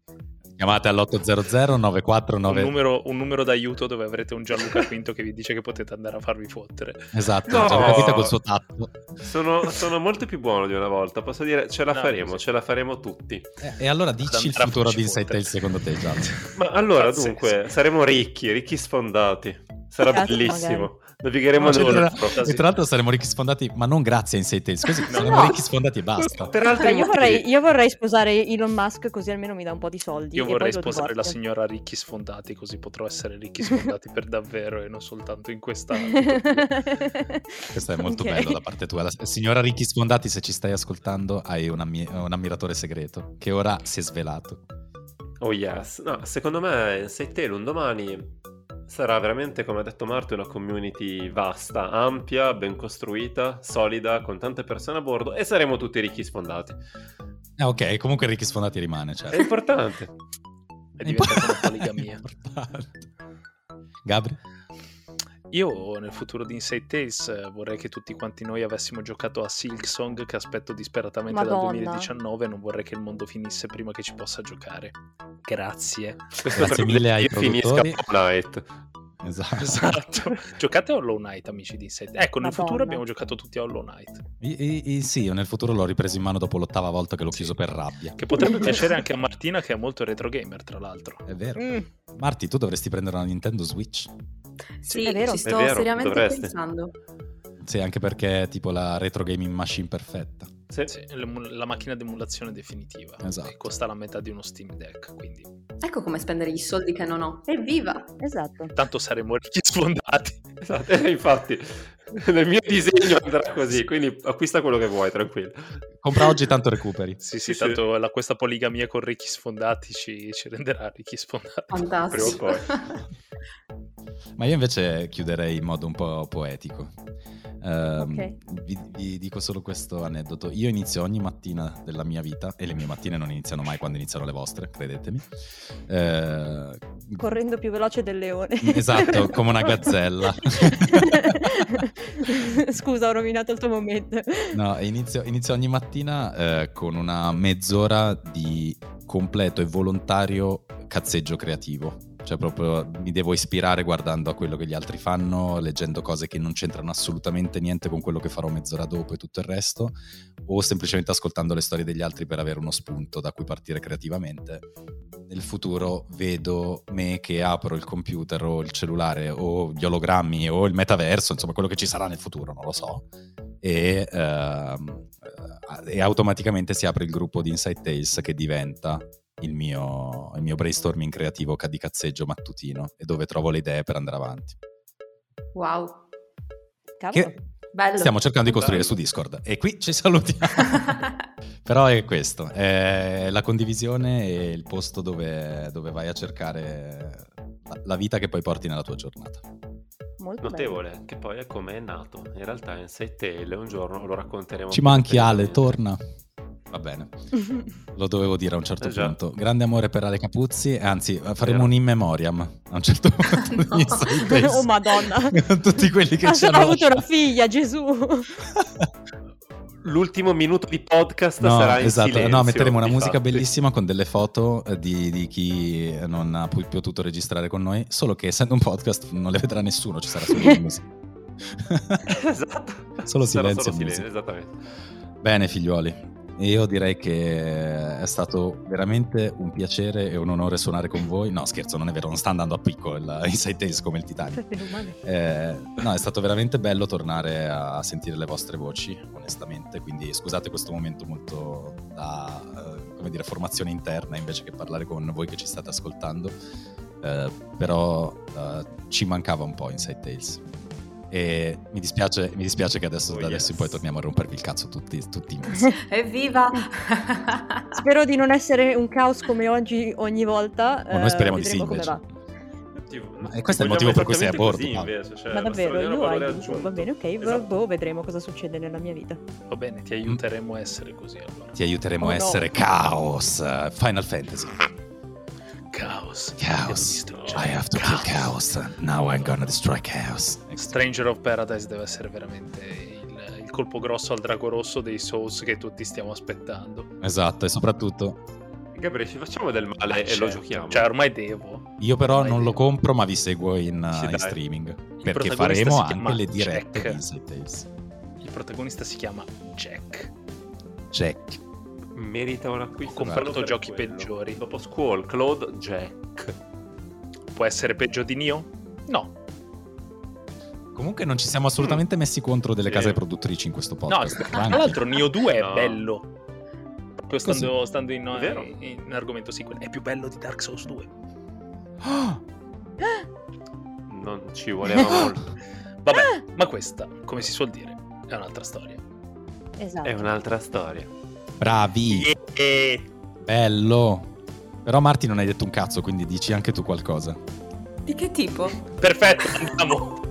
Speaker 2: Chiamate all'800
Speaker 3: Un
Speaker 2: 949
Speaker 3: numero, un numero d'aiuto dove avrete un Gianluca Quinto che vi dice che potete andare a farvi fottere.
Speaker 2: Esatto,
Speaker 4: No.
Speaker 2: Gianluca Vita col suo tatto.
Speaker 4: Sono, sono molto più buono di una volta. Posso dire, ce la
Speaker 3: No,
Speaker 4: faremo,
Speaker 3: sì.
Speaker 4: ce la faremo tutti.
Speaker 2: Eh, E allora dici il futuro di. Tales secondo te, Gianluca?
Speaker 4: Ma allora,
Speaker 3: Pazzesco.
Speaker 4: dunque, saremo ricchi, ricchi sfondati. Sarà
Speaker 1: Cazzo,
Speaker 4: bellissimo. Navigheremo
Speaker 2: No, cioè,
Speaker 4: nell'oro.
Speaker 2: tra- e tra l'altro saremo ricchi sfondati, ma non grazie a Inside Tales, così
Speaker 3: No.
Speaker 2: saremo
Speaker 1: No.
Speaker 2: ricchi sfondati e basta.
Speaker 4: Per altri
Speaker 1: Cioè, io, vorrei, io vorrei sposare Elon Musk così almeno mi dà un po' di soldi.
Speaker 3: Io
Speaker 1: e
Speaker 3: vorrei sposare la signora Ricchi Sfondati, così potrò essere ricchi sfondati per davvero e non soltanto in questa.
Speaker 2: Questo è molto
Speaker 1: Ok.
Speaker 2: bello da parte tua. La- signora Ricchi Sfondati, se ci stai ascoltando, hai un, ammi- un ammiratore segreto che ora si è svelato.
Speaker 4: Oh yes. No, secondo me Inside Tale un domani sarà veramente, come ha detto Marto, una community vasta, ampia, ben costruita, solida, con tante persone a bordo e saremo tutti ricchi sfondati.
Speaker 2: Eh, ok, comunque Ricchi Sfondati rimane,
Speaker 4: È
Speaker 2: certo.
Speaker 4: importante.
Speaker 3: È diventata una poligamia.
Speaker 2: Importante. Gabri?
Speaker 3: Io nel futuro di Inside Tales vorrei che tutti quanti noi avessimo giocato a Silksong che aspetto disperatamente
Speaker 1: Madonna.
Speaker 3: dal 2019 e non vorrei che il mondo finisse prima che ci possa giocare. Grazie.
Speaker 4: Questo
Speaker 2: Grazie mille ai
Speaker 4: io finisca
Speaker 2: produttori.
Speaker 4: Fortnite.
Speaker 2: Esatto.
Speaker 3: Esatto. Giocate a Hollow Knight, amici di Inside Ecco, nel
Speaker 1: Madonna.
Speaker 3: futuro abbiamo giocato tutti a Hollow Knight.
Speaker 2: I- i- sì, io nel futuro l'ho ripreso in mano dopo l'ottava volta che l'ho chiuso per rabbia.
Speaker 3: Che potrebbe piacere anche a Martina che è molto retro gamer, tra l'altro.
Speaker 2: È vero.
Speaker 1: Mm,
Speaker 2: Marti, tu dovresti prendere una Nintendo Switch.
Speaker 5: sì,
Speaker 1: È vero.
Speaker 5: ci sto
Speaker 4: È vero,
Speaker 5: seriamente
Speaker 4: dovresti.
Speaker 5: pensando.
Speaker 2: Sì, anche perché è tipo la retro gaming machine perfetta.
Speaker 4: Sì.
Speaker 3: Sì, l'emu- la macchina d'emulazione definitiva.
Speaker 2: Esatto.
Speaker 3: E costa la metà di uno Steam Deck, quindi
Speaker 5: Ecco come spendere i soldi che non ho. Evviva!
Speaker 1: esatto.
Speaker 3: tanto saremo ricchi sfondati.
Speaker 4: Esatto, eh, infatti nel mio disegno andrà così, quindi acquista quello che vuoi, tranquillo.
Speaker 2: Compra oggi, tanto recuperi.
Speaker 3: Sì,
Speaker 4: Sì,
Speaker 3: sì,
Speaker 4: sì.
Speaker 3: tanto la- questa poligamia con ricchi sfondati ci, ci renderà ricchi sfondati.
Speaker 5: Fantastico.
Speaker 4: Prima
Speaker 2: Ma io invece chiuderei in modo un po' poetico. Ehm,
Speaker 1: Ok.
Speaker 2: vi, vi dico solo questo aneddoto. Io inizio ogni mattina della mia vita, e le mie mattine non iniziano mai quando iniziano le vostre, credetemi. Eh,
Speaker 1: Correndo più veloce del leone.
Speaker 2: esatto, come una gazzella.
Speaker 1: Scusa, ho rovinato il tuo momento.
Speaker 2: No, inizio, inizio ogni mattina eh, con una mezz'ora di completo e volontario cazzeggio creativo. Cioè proprio mi devo ispirare guardando a quello che gli altri fanno, leggendo cose che non c'entrano assolutamente niente con quello che farò mezz'ora dopo e tutto il resto, o semplicemente ascoltando le storie degli altri per avere uno spunto da cui partire creativamente. Nel futuro vedo me che apro il computer o il cellulare o gli ologrammi o il metaverso, insomma quello che ci sarà nel futuro, non lo so, e, eh, e automaticamente si apre il gruppo di Inside Tales che diventa il mio, il mio brainstorming creativo di cazzeggio mattutino e dove trovo le idee per andare avanti.
Speaker 5: Wow,
Speaker 1: Cavolo.
Speaker 2: Che
Speaker 5: bello.
Speaker 2: stiamo cercando di costruire su Discord e qui ci salutiamo. Però è questo, è la condivisione e il posto dove, dove vai a cercare la, vita che poi porti nella tua giornata.
Speaker 1: Molto
Speaker 4: Notevole, che poi è come è nato. In realtà Inside Tale un giorno lo racconteremo.
Speaker 2: Ci manchi Ale, torna. Va bene, lo dovevo dire a un certo
Speaker 4: Eh
Speaker 2: punto. Grande amore per Ale Capuzzi, anzi faremo
Speaker 4: Vero.
Speaker 2: un in memoriam a un certo punto
Speaker 5: No.
Speaker 1: oh madonna.
Speaker 2: Tutti quelli che
Speaker 1: Ha
Speaker 2: ci
Speaker 1: ha
Speaker 2: hanno
Speaker 1: avuto una figlia, Gesù.
Speaker 4: L'ultimo minuto di podcast
Speaker 2: No,
Speaker 4: sarà in
Speaker 2: esatto,
Speaker 4: silenzio.
Speaker 2: no, metteremo una musica
Speaker 4: difatti.
Speaker 2: bellissima con delle foto eh, di, di chi non ha potuto registrare con noi, solo che essendo un podcast non le vedrà nessuno, ci sarà solo la musica.
Speaker 4: esatto.
Speaker 2: Solo silenzio
Speaker 4: solo silenzio, esattamente.
Speaker 2: Bene figliuoli, io direi che è stato veramente un piacere e un onore suonare con voi. No scherzo, non è vero, non sta andando a picco il Inside Tales come il Titanic. Eh, no, è stato veramente bello tornare a sentire le vostre voci, onestamente. Quindi scusate questo momento molto da eh, come dire, formazione interna invece che parlare con voi che ci state ascoltando. eh, però eh, ci mancava un po' Inside Tales. E mi dispiace, mi dispiace che adesso,
Speaker 4: Oh,
Speaker 2: da adesso in poi
Speaker 4: yes.
Speaker 2: torniamo a rompervi il cazzo tutti, tutti.
Speaker 5: Evviva!
Speaker 1: Spero di non essere un caos come oggi ogni volta.
Speaker 2: Ma noi
Speaker 1: eh,
Speaker 2: speriamo di sì, invece.
Speaker 1: va.
Speaker 4: Ma
Speaker 2: e questo è il motivo per cui sei a bordo.
Speaker 4: Invece, cioè,
Speaker 1: Ma davvero, io aiuto. Va bene, ok,
Speaker 4: Esatto.
Speaker 1: boh, vedremo cosa succede nella mia vita.
Speaker 3: Va bene, ti aiuteremo a essere così allora.
Speaker 2: Ti aiuteremo
Speaker 1: Oh,
Speaker 2: a
Speaker 1: no.
Speaker 2: essere Chaos. eh, Final Fantasy.
Speaker 3: Caos.
Speaker 2: Chaos.
Speaker 3: Devo
Speaker 2: I have to kill Chaos. Now I'm gonna destroy Chaos.
Speaker 3: Stranger of Paradise deve essere veramente il, il colpo grosso al drago rosso dei Souls che tutti stiamo aspettando.
Speaker 2: Esatto, e soprattutto
Speaker 4: Gabriele, ci facciamo del male e lo
Speaker 3: Certo.
Speaker 4: giochiamo.
Speaker 3: Cioè, ormai devo.
Speaker 2: io però
Speaker 3: Ormai
Speaker 2: non lo
Speaker 3: devo.
Speaker 2: compro, ma vi seguo in,
Speaker 4: Sì,
Speaker 2: in
Speaker 4: dai.
Speaker 2: streaming.
Speaker 3: Il
Speaker 2: Perché faremo anche le dirette
Speaker 3: Jack.
Speaker 2: di Inside Tales.
Speaker 3: Il protagonista si chiama Jack.
Speaker 2: Jack.
Speaker 4: Merita un acquisto.
Speaker 3: Ho comprato
Speaker 4: per
Speaker 3: giochi
Speaker 4: quello.
Speaker 3: peggiori.
Speaker 4: Dopo Squall, Claude, Jack.
Speaker 3: Può essere peggio di Nio? No.
Speaker 2: Comunque non ci siamo assolutamente messi contro delle
Speaker 4: Sì.
Speaker 2: case produttrici in questo
Speaker 3: No,
Speaker 2: podcast.
Speaker 3: tra l'altro Nio 2 è
Speaker 4: No.
Speaker 3: bello. Proprio stando, stando in, in- in argomento sì, è più bello di Dark Souls 2.
Speaker 4: Non ci voleva molto.
Speaker 3: Vabbè, ma questa, come si suol dire, è un'altra storia.
Speaker 1: Esatto.
Speaker 4: È un'altra storia.
Speaker 2: Bravi,
Speaker 3: E
Speaker 2: bello. Però Marti non hai detto un cazzo, quindi dici anche tu qualcosa.
Speaker 5: Di che tipo?
Speaker 3: perfetto, andiamo.